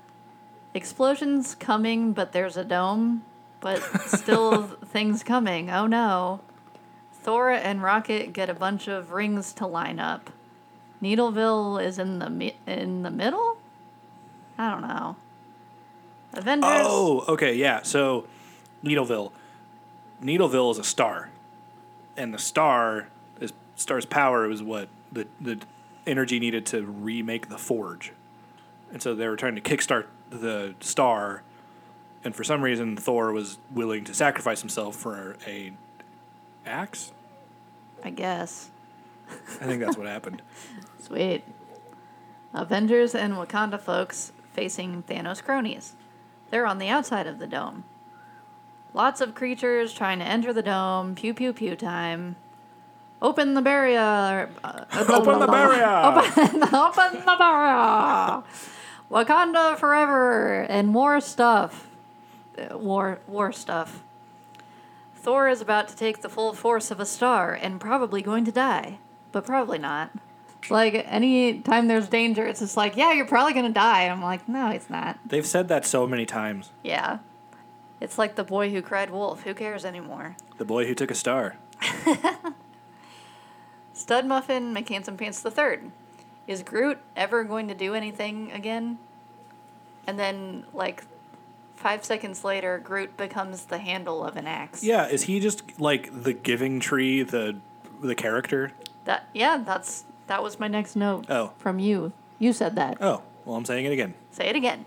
Explosions coming, but there's a dome, but still things coming. Oh no. Thor and Rocket get a bunch of rings to line up. Needleville is in the mi- in the middle. I don't know. Avengers. Oh, okay, yeah. So, Needleville. Needleville is a star, and the star is star's power was what the the energy needed to remake the forge, and so they were trying to kickstart the star, and for some reason Thor was willing to sacrifice himself for a axe. I guess. I think that's what happened. Sweet. Avengers and Wakanda folks facing Thanos cronies. They're on the outside of the dome. Lots of creatures trying to enter the dome. Pew pew pew time. Open the barrier. Uh, Open the barrier. Open, open the barrier. Wakanda forever and more stuff. uh, war war stuff. Thor is about to take the full force of a star and probably going to die, but probably not. Like any time there's danger, it's just like, yeah, you're probably gonna die. I'm like, no, it's not. They've said that so many times. Yeah, it's like the boy who cried wolf. Who cares anymore? The boy who took a star. Stud Muffin McHandsome Pants the Third. Is Groot ever going to do anything again? And then, like, five seconds later, Groot becomes the handle of an axe. Yeah, is he just like the Giving Tree, the the character? That yeah, that's that was my next note. Oh. From you. You said that. Oh, well, I'm saying it again. Say it again.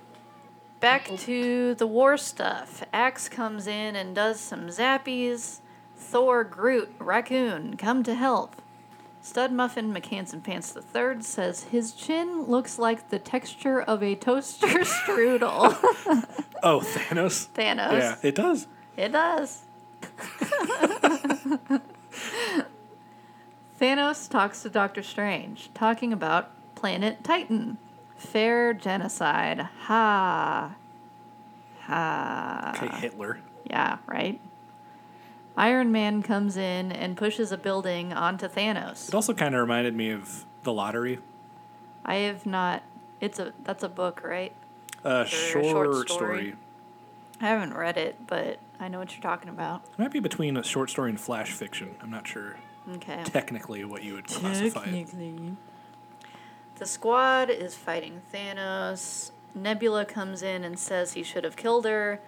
Back to the war stuff. Axe comes in and does some zappies. Thor, Groot, Raccoon come to help. Stud Muffin McHandsome Pants the Third says his chin looks like the texture of a toaster strudel. Oh, Thanos. Thanos. Yeah, it does. It does. Thanos talks to Doctor Strange, talking about planet Titan. Fair genocide. Ha. Ha. Okay, Hitler. Yeah, right? Iron Man comes in and pushes a building onto Thanos. It also kind of reminded me of the lottery. I have not. It's a that's a book, right? Uh, a short, short story. story. I haven't read it, but I know what you're talking about. It might be between a short story and flash fiction. I'm not sure Okay. technically what you would classify it. The squad is fighting Thanos. Nebula comes in and says he should have killed her,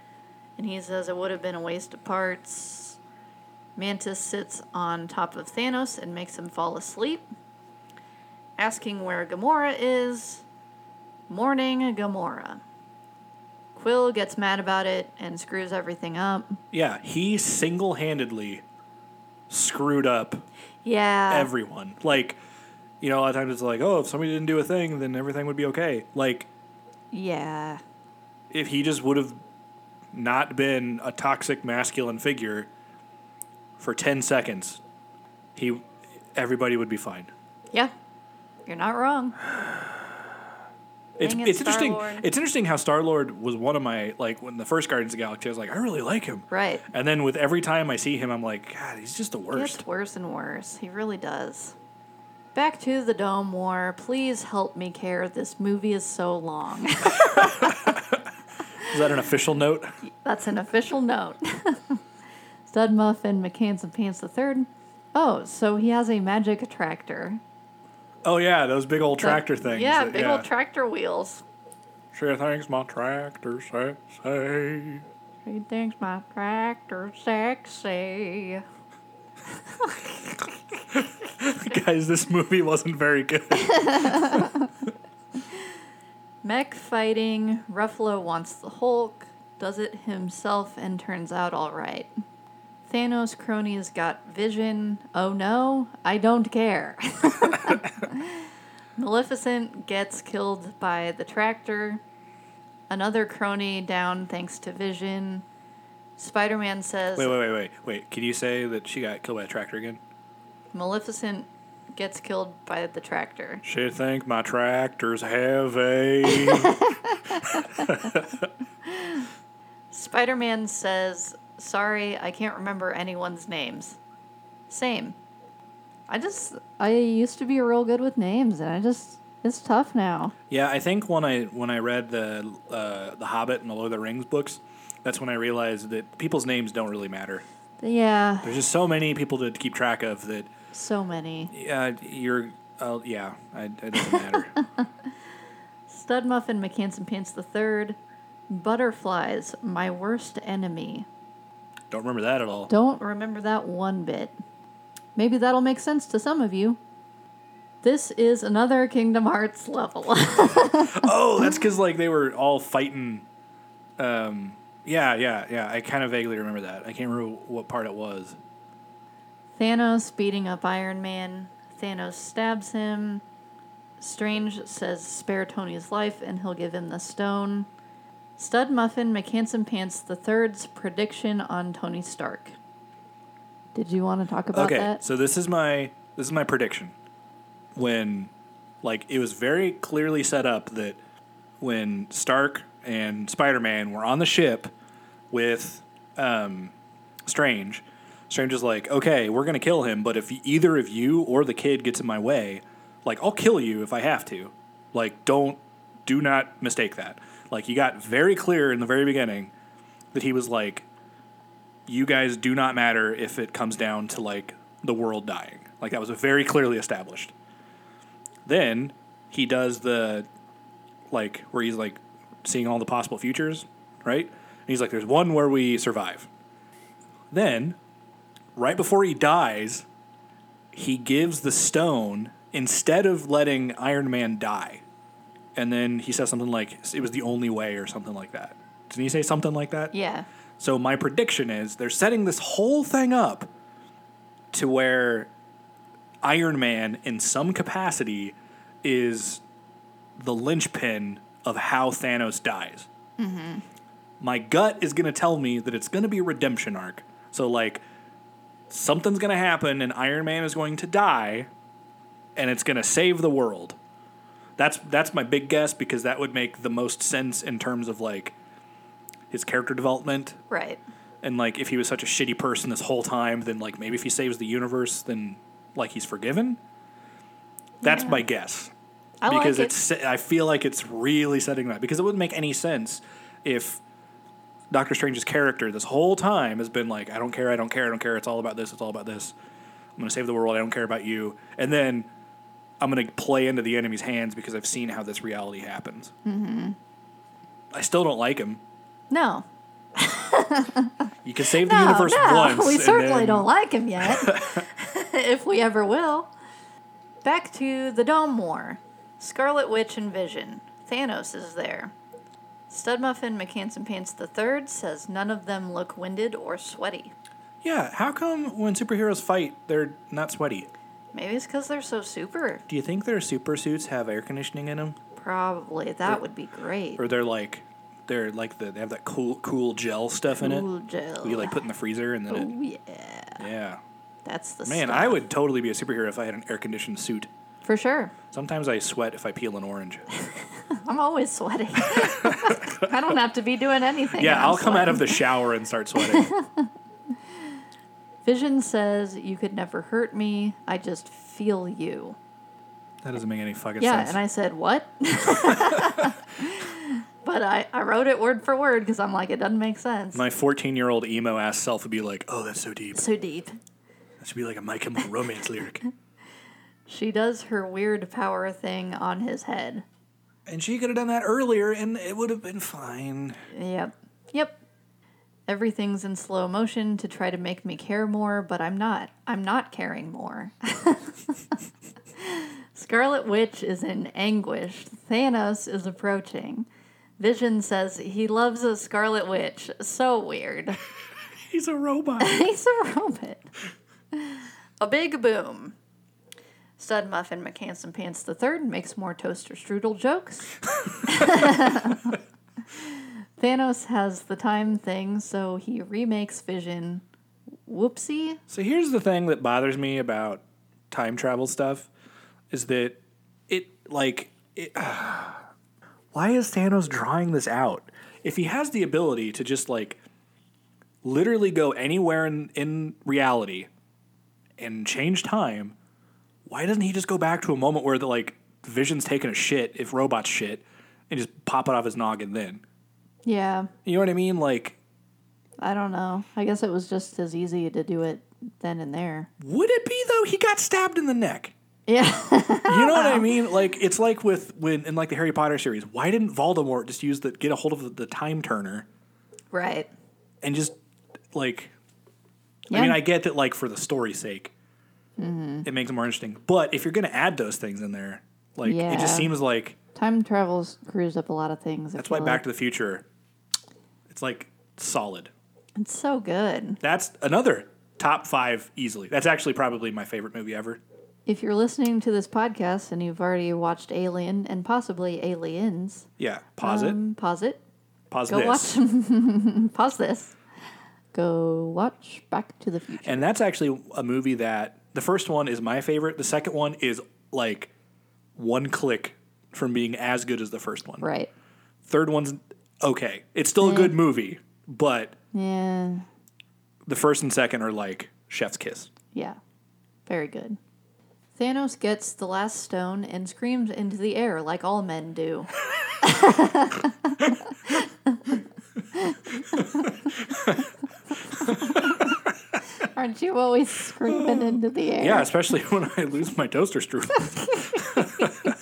and he says it would have been a waste of parts. Mantis sits on top of Thanos and makes him fall asleep, asking where Gamora is. Mourning, Gamora. Quill gets mad about it and screws everything up. Yeah, he single handedly screwed up Yeah. everyone. Like, you know, a lot of times it's like, oh, if somebody didn't do a thing, then everything would be okay. Like, yeah. if he just would have not been a toxic masculine figure for 10 seconds, he everybody would be fine. Yeah. You're not wrong. It's, it, it's interesting. Star-Lord. It's interesting how Star Lord was one of my like when the first Guardians of the Galaxy. I was like, I really like him. Right. And then with every time I see him, I'm like, God, he's just the worst. Gets worse and worse. He really does. Back to the Dome War. Please help me care. This movie is so long. Is that an official note? That's an official note. Stud Muffin McHandsome Pants the Third. Oh, so he has a magic attractor. Oh yeah, those big old tractor things. Yeah, that- big old tractor wheels. Sure things my tractor say. say. He thinks my tractor sexy. Guys, this movie wasn't very good. Mech fighting. Ruffalo wants the Hulk, does it himself, and turns out alright. Thanos cronies got vision. Oh no, I don't care. Maleficent gets killed by the tractor. Another crony down thanks to vision. Spider Man says wait, wait, wait, wait, wait. Can you say that she got killed by a tractor again? Maleficent gets killed by the tractor. She think my tractor's heavy. Spider Man says, Sorry, I can't remember anyone's names. Same. I just, I used to be real good with names, and I just, it's tough now. yeah, I think when I when I read the uh, the Hobbit and the Lord of the Rings books, that's when I realized that people's names don't really matter. Yeah, There's just so many people to keep track of that. so many. Yeah, you're. Uh, yeah, I, it doesn't matter. Stud Muffin McHandsome Pants the Third. Butterflies, my worst enemy. Don't remember that at all. Don't remember that one bit. Maybe that'll make sense to some of you. This is another Kingdom Hearts level. Oh, that's because like they were all fighting. Um, yeah, yeah, yeah. I kind of vaguely remember that. I can't remember what part it was. Thanos beating up Iron Man. Thanos stabs him. Strange says spare Tony's life and he'll give him the stone. Stud Muffin McHandsome Pants the Third's prediction on Tony Stark. Did you want to talk about okay, that? so this is my this is my prediction. When, like, it was very clearly set up that when Stark and Spider Man were on the ship, with um, Strange. Strange is like, okay, we're gonna kill him, but if either of you or the kid gets in my way, like I'll kill you if I have to. Like, don't, do not mistake that. Like, he got very clear in the very beginning that he was like, you guys do not matter if it comes down to like the world dying. Like that was very clearly established. Then he does the like where he's like seeing all the possible futures, right? And he's like, there's one where we survive. Then, right before he dies, he gives the stone instead of letting Iron Man die. And then he says something like, it was the only way or something like that. Didn't he say something like that? Yeah. So my prediction is they're setting this whole thing up to where Iron Man, in some capacity, is the linchpin of how Thanos dies. Mm-hmm. My gut is going to tell me that it's going to be a redemption arc. So like something's going to happen and Iron Man is going to die and it's going to save the world. That's that's my big guess because that would make the most sense in terms of like his character development. Right. and like if he was such a shitty person this whole time then like maybe if he saves the universe then like he's forgiven? That's Yeah. my guess. I because like it's i feel like it's really setting that because it wouldn't make any sense if doctor strange's character this whole time has been like i don't care i don't care i don't care it's all about this it's all about this. I'm going to save the world i don't care about you. And then i'm going to play into the enemy's hands because i've seen how this reality happens mm-hmm. i still don't like him. No. you can save the No, universe no, once we certainly then- don't like him yet. if we ever will. Back to the Dome War. Scarlet Witch and Vision. Thanos is there. Studmuffin McHandsome Pants III says none of them look winded or sweaty. Yeah, how come when superheroes fight, they're not sweaty? Maybe it's because they're so super. Do you think their super suits have air conditioning in them, Probably. That would be great. or they're like, they're like the they have that cool cool gel stuff in it? Ooh, gel. You like put in the freezer and then it, Oh, yeah. yeah. That's the Man, stuff. I would totally be a superhero if I had an air conditioned suit. For sure. Sometimes I sweat if I peel an orange. I'm always sweating. I don't have to be doing anything. Yeah, I'm I'll come out of the shower and start sweating. Vision says, You could never hurt me. I just feel you. that doesn't make any fucking Yeah, sense. and I said, What? but I, I wrote it word for word because I'm like, It doesn't make sense. My 14 year old emo ass self would be like, "Oh, that's so deep. so deep. That should be like a My Chemical Romance lyric." She does her weird power thing on his head. And she could have done that earlier, and it would have been fine. Yep. Yep. Everything's in slow motion to try to make me care more, but I'm not. I'm not caring more. Scarlet Witch is in anguish. Thanos is approaching. Vision says he loves a Scarlet Witch. So weird. He's a robot. He's a robot. A big boom. Stud Muffin McHandsome Pants the Third makes more toaster strudel jokes. Thanos has the time thing, so he remakes Vision. Whoopsie. So here's the thing that bothers me about time travel stuff is that it like it, why is Thanos drawing this out? If he has the ability to just like literally go anywhere in, in reality and change time, why doesn't he just go back to a moment where the like Vision's taking a shit if robots shit and just pop it off his noggin then? Yeah, You know what I mean? Like I don't know. I guess it was just as easy to do it then and there. would it be though? He got stabbed in the neck. Yeah. You know what I mean? Like it's like with when in like the Harry Potter series. Why didn't Voldemort just use the get a hold of the, the time turner right. and just like? Yeah. I mean, I get that like for the story's sake, mm-hmm. it makes it more interesting. But if you're gonna add those things in there, like it Yeah. just seems like Time travels screws up a lot of things. that's why Back to the Future, it's like solid. It's so good. That's another top five easily. That's actually probably my favorite movie ever. If you're listening to this podcast and you've already watched Alien and possibly Aliens, Yeah, pause it. um, pause it. Pause Go this. watch. pause this. Go watch Back to the Future. And that's actually a movie that the first one is my favorite. The second one is like one click from being as good as the first one. right. Third one's okay. It's still a good movie, but Yeah. The first and second are like chef's kiss. Yeah. Very good. Thanos gets the last stone and screams into the air like all men do. Aren't you always screaming oh. into the air? Yeah, especially when I lose my toaster strudel.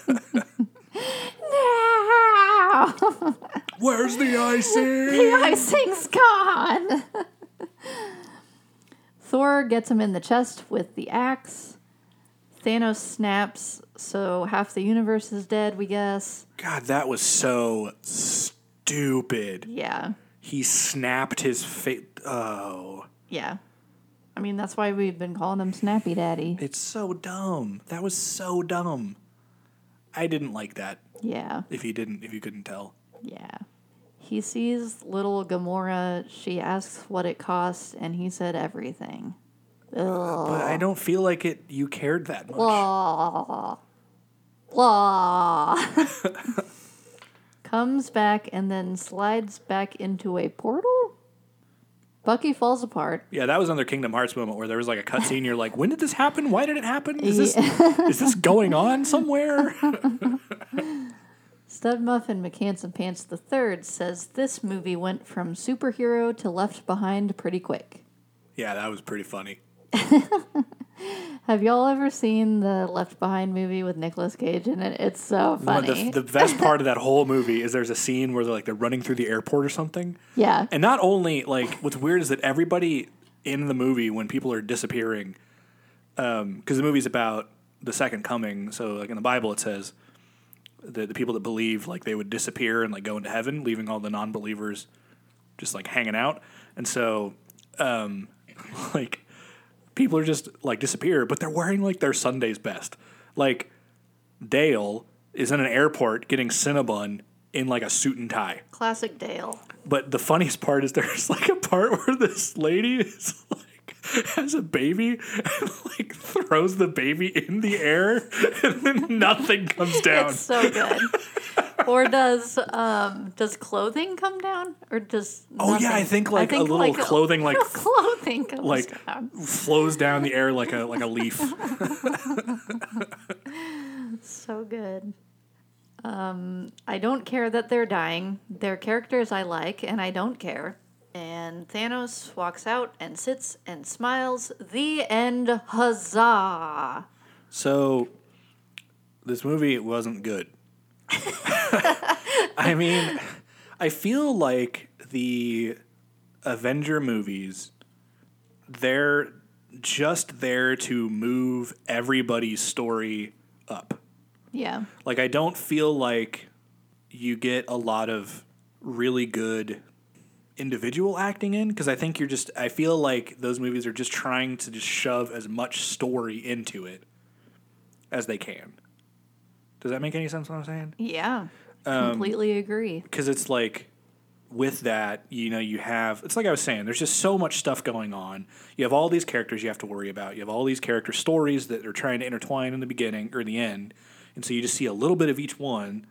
Where's the icing? The icing's gone. Thor gets him in the chest with the axe. Thanos snaps, so half the universe is dead, we guess. God, that was so stupid. Yeah. He snapped his face. Oh, Yeah. I mean, that's why we've been calling him Snappy Daddy. it's so dumb. That was so dumb. I didn't like that. Yeah. If you didn't, if you couldn't tell. Yeah. He sees little Gamora. She asks what it costs, and he said everything. Ugh. But I don't feel like it. You cared that much. Blah. Blah. Comes back and then slides back into a portal? Bucky falls apart. Yeah, that was another Kingdom Hearts moment where there was like a cutscene. You're like, when did this happen? Why did it happen? Is this is this going on somewhere? Stud Muffin McHandsome Pants III says this movie went from superhero to left behind pretty quick. yeah, that was pretty funny. Have y'all ever seen the Left Behind movie with Nicolas Cage in it? It's so funny. The, the best part of that whole movie is there's a scene where they're like they're running through the airport or something. yeah. And not only like what's weird is that everybody in the movie when people are disappearing, um, because the movie's about the second coming. So like in the Bible it says the the people that believe like they would disappear and like go into heaven, leaving all the non-believers just like hanging out. And so um, like people are just like disappear, but they're wearing like their Sunday's best. Like Dale is in an airport getting Cinnabon in like a suit and tie. Classic Dale. But the funniest part is there's like a part where this lady is like has a baby and like throws the baby in the air and then nothing comes down. It's so good. or does um does clothing come down or does Oh, yeah, I think, like, a little clothing, like, clothing comes like down. flows down the air like a like a leaf. So good. Um, I don't care that they're dying. They're characters I like, and I don't care. And Thanos walks out and sits and smiles. The end. Huzzah! So this movie wasn't good. I mean, I feel like the Avenger movies they're just there to move everybody's story up. Yeah. Like I don't feel like you get a lot of really good individual acting in because I think you're just I feel like those movies are just trying to just shove as much story into it as they can. Does that make any sense what I'm saying? Yeah. Um, Completely agree. Because it's like with that, you know, you have it's like I was saying, there's just so much stuff going on. You have all these characters you have to worry about. You have all these character stories that are trying to intertwine in the beginning or the end. And so you just see a little bit of each one.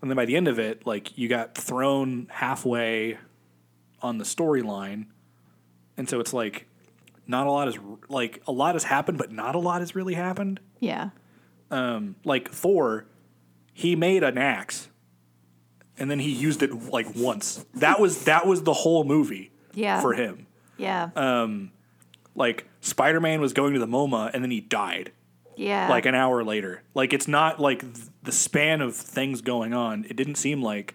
And then by the end of it, like you got thrown halfway on the storyline. And so it's like not a lot is like a lot has happened, but not a lot has really happened Yeah. like Thor, he made an axe, and then he used it like once. That was that was the whole movie Yeah. for him. Yeah. Um, Like Spider Man was going to the MoMA, and then he died yeah. like an hour later. Like it's not like th- the span of things going on. It didn't seem like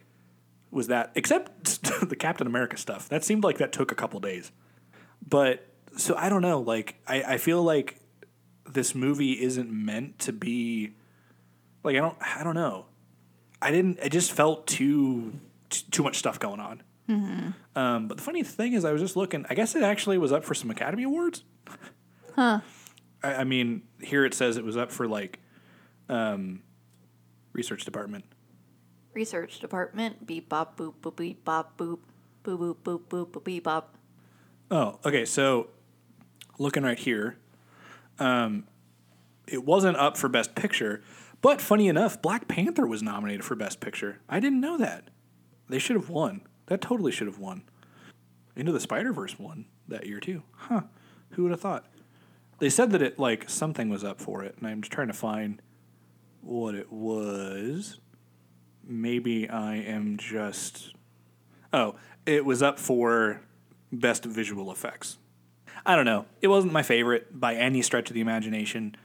was that except the Captain America stuff. That seemed like that took a couple days. But so I don't know. Like I, I feel like this movie isn't meant to be like I don't I don't know. I didn't. It just felt too too much stuff going on. Um, but the funny thing is, I was just looking. I guess it actually was up for some Academy Awards. huh. I, I mean, here it says it was up for like um, research department. Research department. Beep bop boop boop beep bop boop. Boop boop boop boop boop beep bop. Oh, okay. So looking right here, um, it wasn't up for Best Picture, but funny enough, Black Panther was nominated for Best Picture. I didn't know that. They should have won. That totally should have won. Into the Spider Verse won that year too. Huh? Who would have thought? They said that it like something was up for it, and I'm just trying to find what it was. Maybe I am just. Oh, it was up for best visual effects. I don't know. It wasn't my favorite by any stretch of the imagination.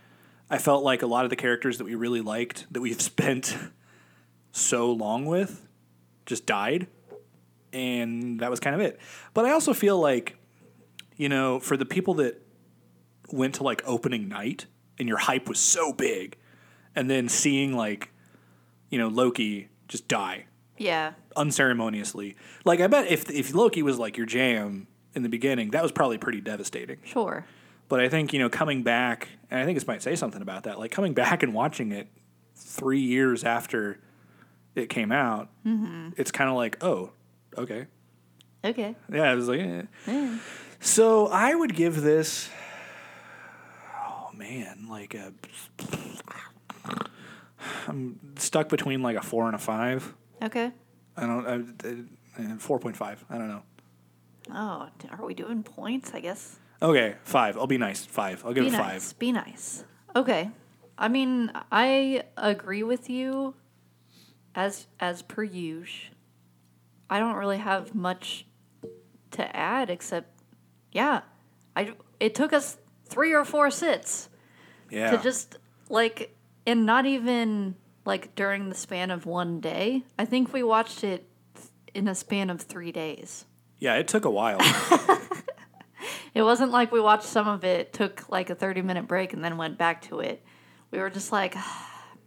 I felt like a lot of the characters that we really liked, that we've spent so long with, just died. And that was kind of it. But I also feel like, you know, for the people that went to like opening night and your hype was so big, and then seeing like, you know, Loki just die Yeah. unceremoniously. Like I bet if if Loki was like your jam in the beginning, that was probably pretty devastating. Sure. But I think you know coming back, and I think this might say something about that. Like coming back and watching it three years after it came out, it's kind of like, oh, okay, Okay. yeah. I was like, eh. so I would give this. Oh man, like a. I'm stuck between like a four and a five. Okay. I don't. I, four point five. I don't know. Oh, are we doing points? I guess. Okay, five. I'll be nice. Five. I'll give Be it nice. five. Be nice. Okay. I mean, I agree with you as as per usual. I don't really have much to add except yeah. I it took us 3 or 4 sits Yeah. to just like and not even like during the span of one day. I think we watched it in a span of 3 days. yeah. It took a while. It wasn't like we watched some of it, took like a 30 minute break, and then went back to it. We were just like,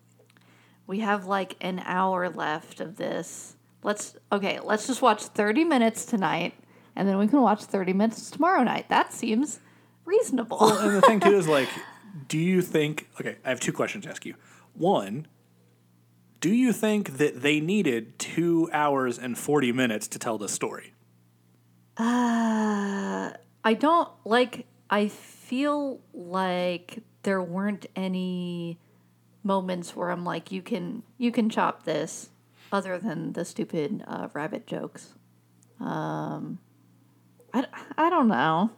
we have like an hour left of this. Let's, okay, let's just watch 30 minutes tonight, and then we can watch 30 minutes tomorrow night. That seems reasonable. well, and the thing too is like, do you think? Okay, I have two questions to ask you. One, do you think that they needed two hours and forty minutes to tell this story? Uh, I don't like. I feel like there weren't any moments where I'm like, you can you can chop this, other than the stupid uh, rabbit jokes. Um, I, I don't know.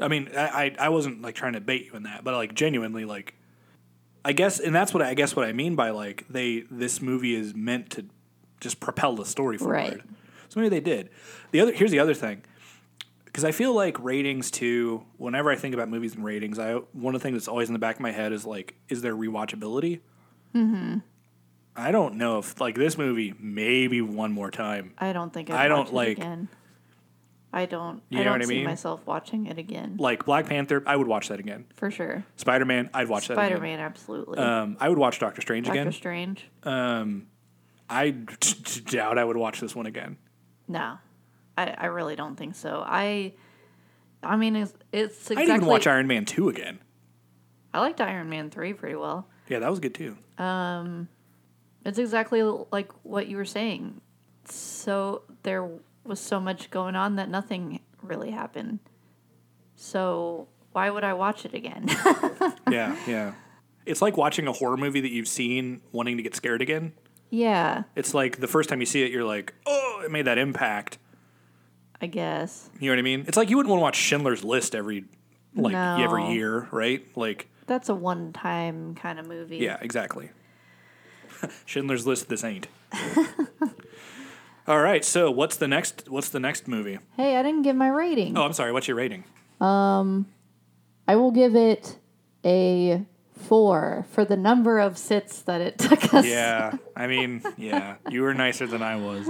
I mean, I, I I wasn't like trying to bait you in that, but like genuinely, like, I guess, and that's what I, guess what I mean by like they this movie is meant to just propel the story forward. Right. So maybe they did. The other here's the other thing, because I feel like ratings too. Whenever I think about movies and ratings, I one of the things that's always in the back of my head is like, is there rewatchability? Mm-hmm. I don't know if like this movie maybe one more time. I don't think I'd I don't watch it like- again. I don't. You I know don't what I see mean? myself watching it again Like Black Panther, I would watch that again. for sure. Spider Man, I'd watch that Spider again. Man, absolutely. Um, I would watch Doctor Strange again. Doctor again. Strange. Um, I d- doubt I would watch this one again. No, I, I really don't think so. I, I mean, it's, it's exactly. I'd even watch Iron Man 2 again. I liked Iron Man three pretty well. Yeah, that was good too. Um, It's exactly like what you were saying. So there was so much going on that nothing really happened. So why would I watch it again? yeah, yeah. It's like watching a horror movie that you've seen wanting to get scared again. yeah, It's like the first time you see it, you're like, oh, it made that impact. I guess You know what I mean? It's like you wouldn't want to watch Schindler's List every like No. every year, right? Like, that's a one-time kind of movie. yeah, exactly. Schindler's List. This ain't. All right. So what's the next? What's the next movie? Hey, I didn't give my rating. Oh, I'm sorry. What's your rating? Um, I will give it a four for the number of sits that it took us. Yeah, I mean, yeah, you were nicer than I was.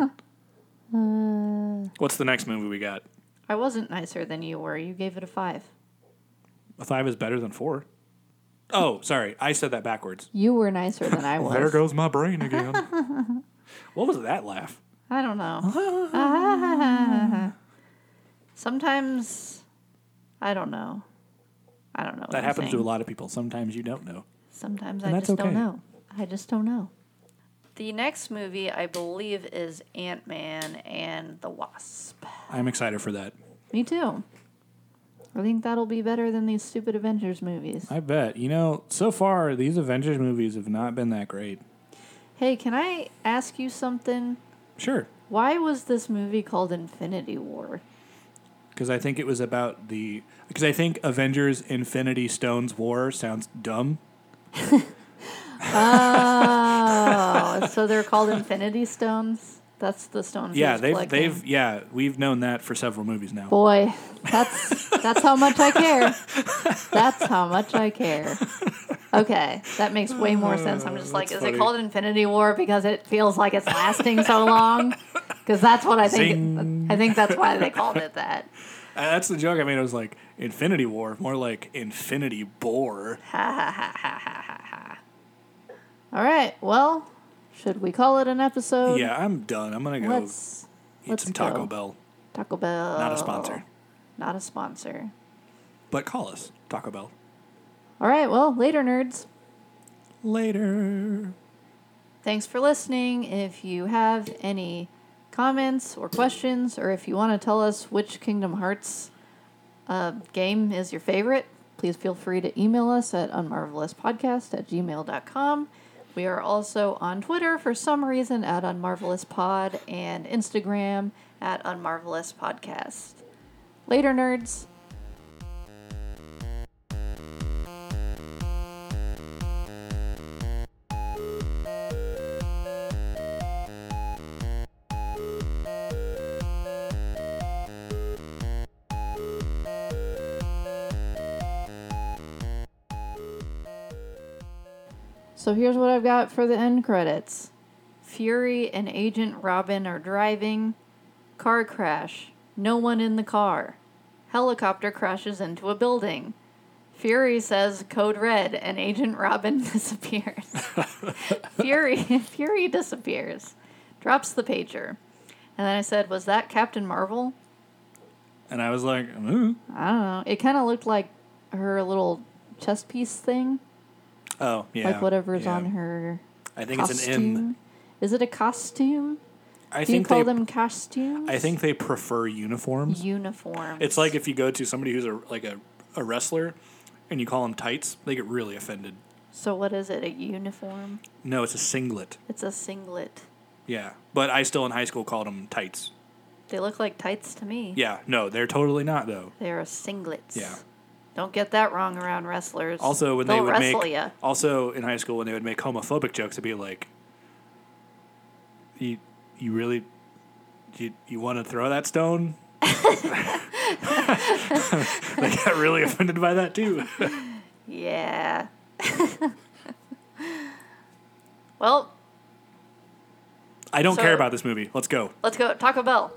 What's the next movie we got? I wasn't nicer than you were. You gave it a five. A five is better than four. Oh, sorry, I said that backwards. You were nicer than I was. There goes my brain again. what was that laugh? I don't know. Sometimes I don't know. I don't know. That I'm happens to a lot of people. Sometimes you don't know. Sometimes and I just okay. don't know. I just don't know. The next movie I believe is Ant Man and the Wasp. I'm excited for that. Me too. I think that'll be better than these stupid Avengers movies. I bet. You know, so far these Avengers movies have not been that great. Hey, can I ask you something? Sure. Why was this movie called Infinity War? because I think it was about the because I think Avengers Infinity Stones War sounds dumb. Oh, so they're called Infinity Stones. That's the stone. Yeah, they've collecting. they've yeah we've known that for several movies now. Boy, that's that's how much I care. That's how much I care. Okay, that makes way more sense. I'm just like, That's is funny. it called Infinity War because it feels like it's lasting so long? Because that's what I think. Zing. I think that's why they called it that. Uh, that's the joke I made. I was like Infinity War, more like Infinity Bore. Ha ha ha ha ha ha ha. All right. Well, should we call it an episode? Yeah, I'm done. I'm gonna go Let's eat let's some Taco go. Bell. Taco Bell. Not a sponsor, Not a sponsor. but call us Taco Bell. All right. Well, later, nerds. Later. Thanks for listening. If you have any comments or questions, or if you want to tell us which Kingdom Hearts uh, game is your favorite, please feel free to email us at unmarvelouspodcast at gmail.com. We are also on Twitter for some reason at unmarvelouspod and Instagram at unmarvelouspodcast. Later, nerds. Here's what I've got for the end credits Fury and Agent Robin are driving. Car crash. No one in the car. Helicopter crashes into a building. Fury says code red and Agent Robin disappears. Fury Fury disappears. Drops the pager. And then I said, "Was that Captain Marvel?" And I was like, "Ooh." I don't know. It kind of looked like her little chest piece thing, oh yeah, like whatever's yeah. on her I think costume. it's an M. Is it a costume? I Do you call they. them costumes? I think they prefer uniforms. uniforms. It's like if you go to somebody who's a like a, a wrestler, and you call them tights, they get really offended. So what is it? A uniform? No, it's a singlet. It's a singlet. Yeah, but I still in high school called them tights. They look like tights to me. Yeah, no, they're totally not though. They're singlets. Yeah. Don't get that wrong around wrestlers. Also, when They'll they would wrestle make ya. also in high school when they would make homophobic jokes, it'd be like, you you really you you want to throw that stone? they got really offended by that too. Yeah. well, I don't So- care about this movie. Let's go. let's go Taco Bell.